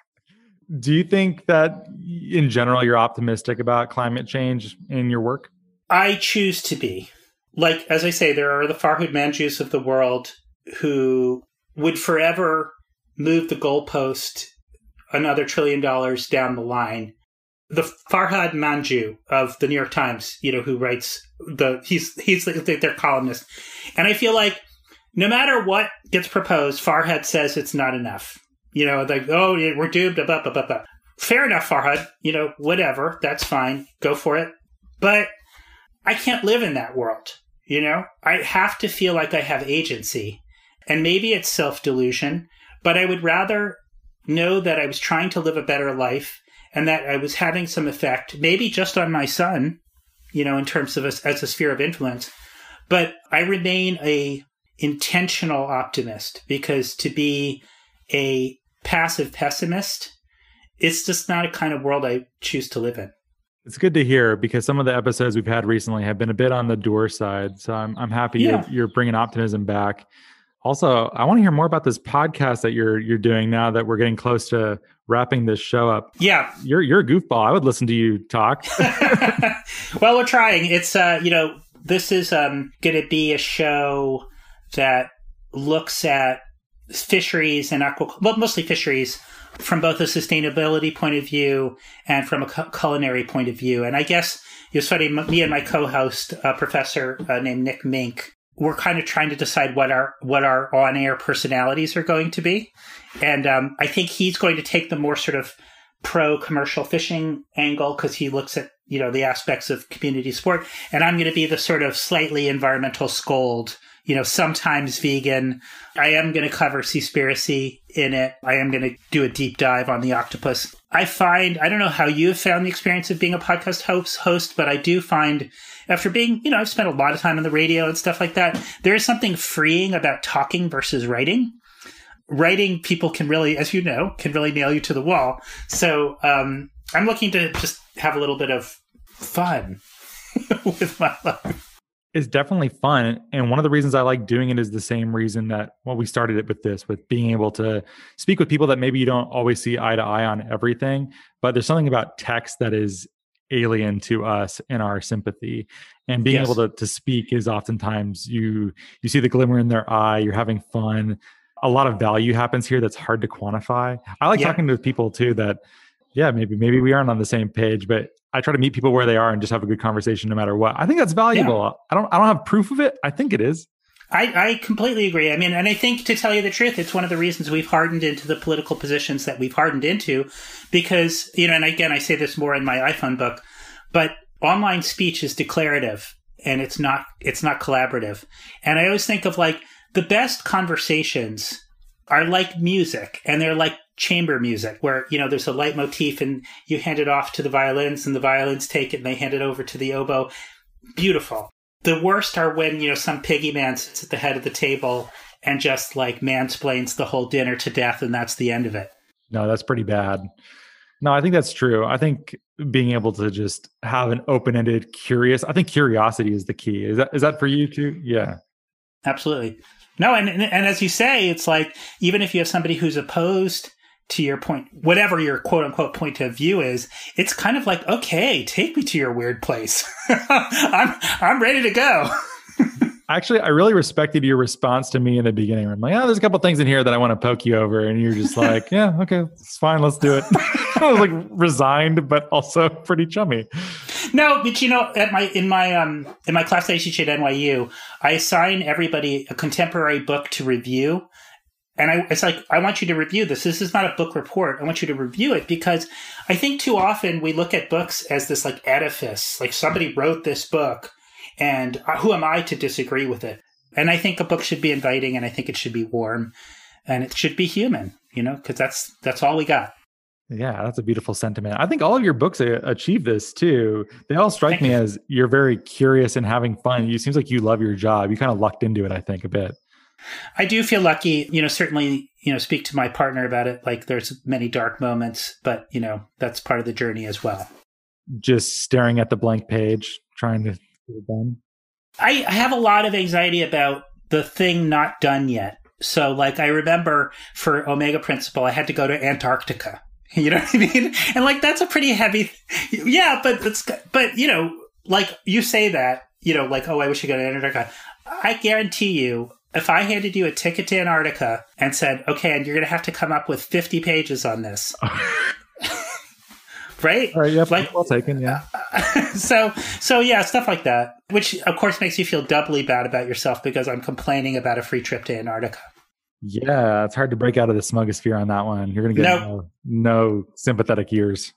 Do you think that in general you're optimistic about climate change in your work? I choose to be. Like, as I say, there are the Farhad Manjoos of the world who would forever move the goalpost another trillion dollars down the line. The Farhad Manjoo of the New York Times, you know, who writes the, he's, he's their columnist. And I feel like no matter what gets proposed, Farhad says it's not enough. You know, like, oh, we're doomed, blah, blah, blah, blah. Fair enough, Farhad. You know, whatever. That's fine. Go for it. But I can't live in that world. You know, I have to feel like I have agency. And maybe it's self delusion, but I would rather know that I was trying to live a better life and that I was having some effect, maybe just on my son, you know, in terms of a, as a sphere of influence. But I remain a intentional optimist because to be a passive pessimist, it's just not a kind of world I choose to live in. It's good to hear because some of the episodes we've had recently have been a bit on the dour side. So I'm I'm happy Yeah. you're, you're bringing optimism back. Also, I want to hear more about this podcast that you're you're doing now that we're getting close to wrapping this show up. Yeah. You're you're a goofball. I would listen to you talk. well, we're trying. It's uh, you know, this is um going to be a show that looks at fisheries and aquaculture, well, mostly fisheries from both a sustainability point of view and from a culinary point of view. And I guess it was funny, me and my co-host, a professor uh, named Nick Mink, we're kind of trying to decide what our what our on air personalities are going to be, and um, I think he's going to take the more sort of pro commercial fishing angle because he looks at you know the aspects of community sport, and I'm going to be the sort of slightly environmental scold, you know, sometimes vegan. I am going to cover Seaspiracy in it. I am going to do a deep dive on the octopus. I find I don't know how you have found the experience of being a podcast host, host, but I do find after being, you know, I've spent a lot of time on the radio and stuff like that. There is something freeing about talking versus writing. Writing, people can really, as you know, can really nail you to the wall. So um, I'm looking to just have a little bit of fun with my life. It's definitely fun. And one of the reasons I like doing it is the same reason that well, we started it with this, with being able to speak with people that maybe you don't always see eye to eye on everything. But there's something about text that is alien to us in our sympathy and being yes. able to, to speak is oftentimes you you see the glimmer in their eye you're having fun a lot of value happens here that's hard to quantify i like yeah. talking to people too that yeah maybe maybe we aren't on the same page but i try to meet people where they are and just have a good conversation no matter what i think that's valuable yeah. i don't i don't have proof of it i think it is I, I completely agree. I mean, and I think to tell you the truth, it's one of the reasons we've hardened into the political positions that we've hardened into because, you know, and again, I say this more in my iPhone book, but online speech is declarative and it's not, it's not collaborative. And I always think of like the best conversations are like music and they're like chamber music where, you know, there's a leitmotif and you hand it off to the violins and the violins take it and they hand it over to the oboe. Beautiful. The worst are when, you know, some piggy man sits at the head of the table and just like mansplains the whole dinner to death and that's the end of it. No, that's pretty bad. No, I think that's true. I think being able to just have an open-ended, curious. I think curiosity is the key. Is that is that for you too? Yeah, absolutely. No, and and as you say, it's like even if you have somebody who's opposed to your point, whatever your quote unquote point of view is, it's kind of like, okay, take me to your weird place. I'm I'm ready to go. Actually, I really respected your response to me in the beginning. I'm like, oh, there's a couple things in here that I want to poke you over, and you're just like, yeah, okay, it's fine, let's do it. I was like resigned, but also pretty chummy. No, but you know, at my in my um in my class I teach at NYU, I assign everybody a contemporary book to review and I, it's like, I want you to review this. This is not a book report. I want you to review it because I think too often we look at books as this like edifice, like somebody wrote this book and uh, who am I to disagree with it? And I think a book should be inviting and I think it should be warm and it should be human, you know, because that's, that's all we got. Yeah, that's a beautiful sentiment. I think all of your books uh, achieve this too. They all strike Thank me you. as you're very curious and having fun. You seems like you love your job. You kind of lucked into it, I think, a bit. I do feel lucky, you know, certainly, you know, speak to my partner about it. Like there's many dark moments, but, you know, that's part of the journey as well. Just staring at the blank page, trying to get it done. I, I have a lot of anxiety about the thing not done yet. So, like, I remember for Omega Principle, I had to go to Antarctica. You know what I mean? And like, that's a pretty heavy, yeah, but it's, but you know, like you say that, you know, like, oh, I wish you could go to Antarctica. I guarantee you, if I handed you a ticket to Antarctica and said, okay, and you're going to have to come up with 50 pages on this. right? All right, yep, like, well taken, yeah. so, so yeah, stuff like that, which of course makes you feel doubly bad about yourself because I'm complaining about a free trip to Antarctica. Yeah, it's hard to break out of the smugosphere on that one. You're going to get nope. no, no, sympathetic ears.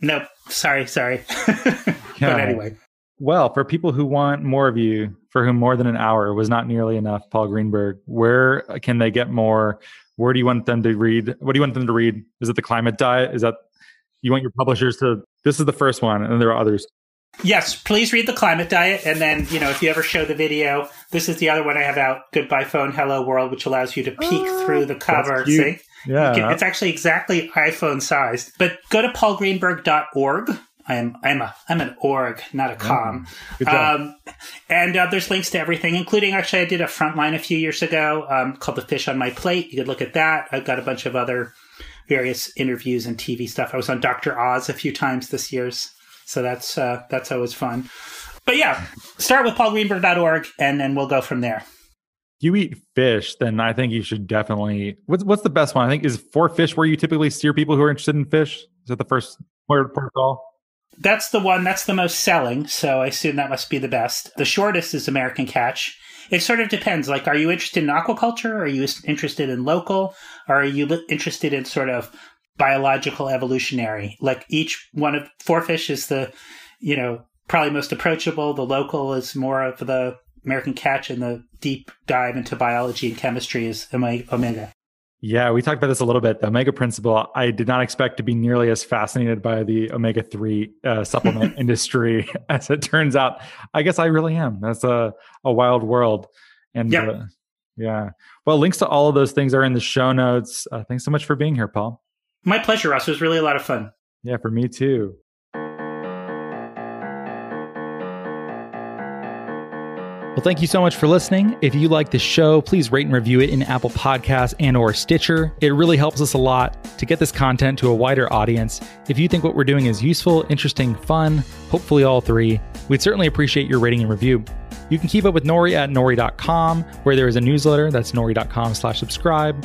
Nope. Sorry, sorry. but anyway. Well, for people who want more of you, for whom more than an hour was not nearly enough, Paul Greenberg, where can they get more? Where do you want them to read? What do you want them to read? Is it the climate diet? Is that you want your publishers to? This is the first one, and there are others. Yes, please read the climate diet, and then you know if you ever show the video, this is the other one I have out. Goodbye phone, hello world, which allows you to peek oh, through the cover. See, yeah, can, it's actually exactly iPhone sized. But go to paulgreenberg.org I am I'm a I'm an org, not a com. Um, and uh, there's links to everything, including actually I did a frontline a few years ago um, called "The Fish on My Plate." You could look at that. I've got a bunch of other various interviews and TV stuff. I was on Doctor Oz a few times this year's, so that's uh, that's always fun. But yeah, start with paulgreenberg.org, and then we'll go from there. You eat fish, then I think you should definitely. What's what's the best one? I think is for fish where you typically steer people who are interested in fish. Is that the first protocol? That's the one that's the most selling, so I assume that must be the best. The shortest is American Catch. It sort of depends. Like, are you interested in aquaculture? Are you interested in local? Or are you interested in sort of biological evolutionary? Like, each one of four fish is the, you know, probably most approachable. The local is more of the American Catch, and the deep dive into biology and chemistry is Omega. Yeah, we talked about this a little bit. The omega principle, I did not expect to be nearly as fascinated by the omega 3 uh, supplement industry as it turns out. I guess I really am. That's a, a wild world. And yeah. Uh, yeah. Well, links to all of those things are in the show notes. Uh, thanks so much for being here, Paul. My pleasure, Ross. It was really a lot of fun. Yeah, for me too. Well, thank you so much for listening. If you like the show, please rate and review it in Apple Podcasts and or Stitcher. It really helps us a lot to get this content to a wider audience. If you think what we're doing is useful, interesting, fun, hopefully all three, we'd certainly appreciate your rating and review. You can keep up with Nori at nori.com, where there is a newsletter. That's nori.com slash subscribe.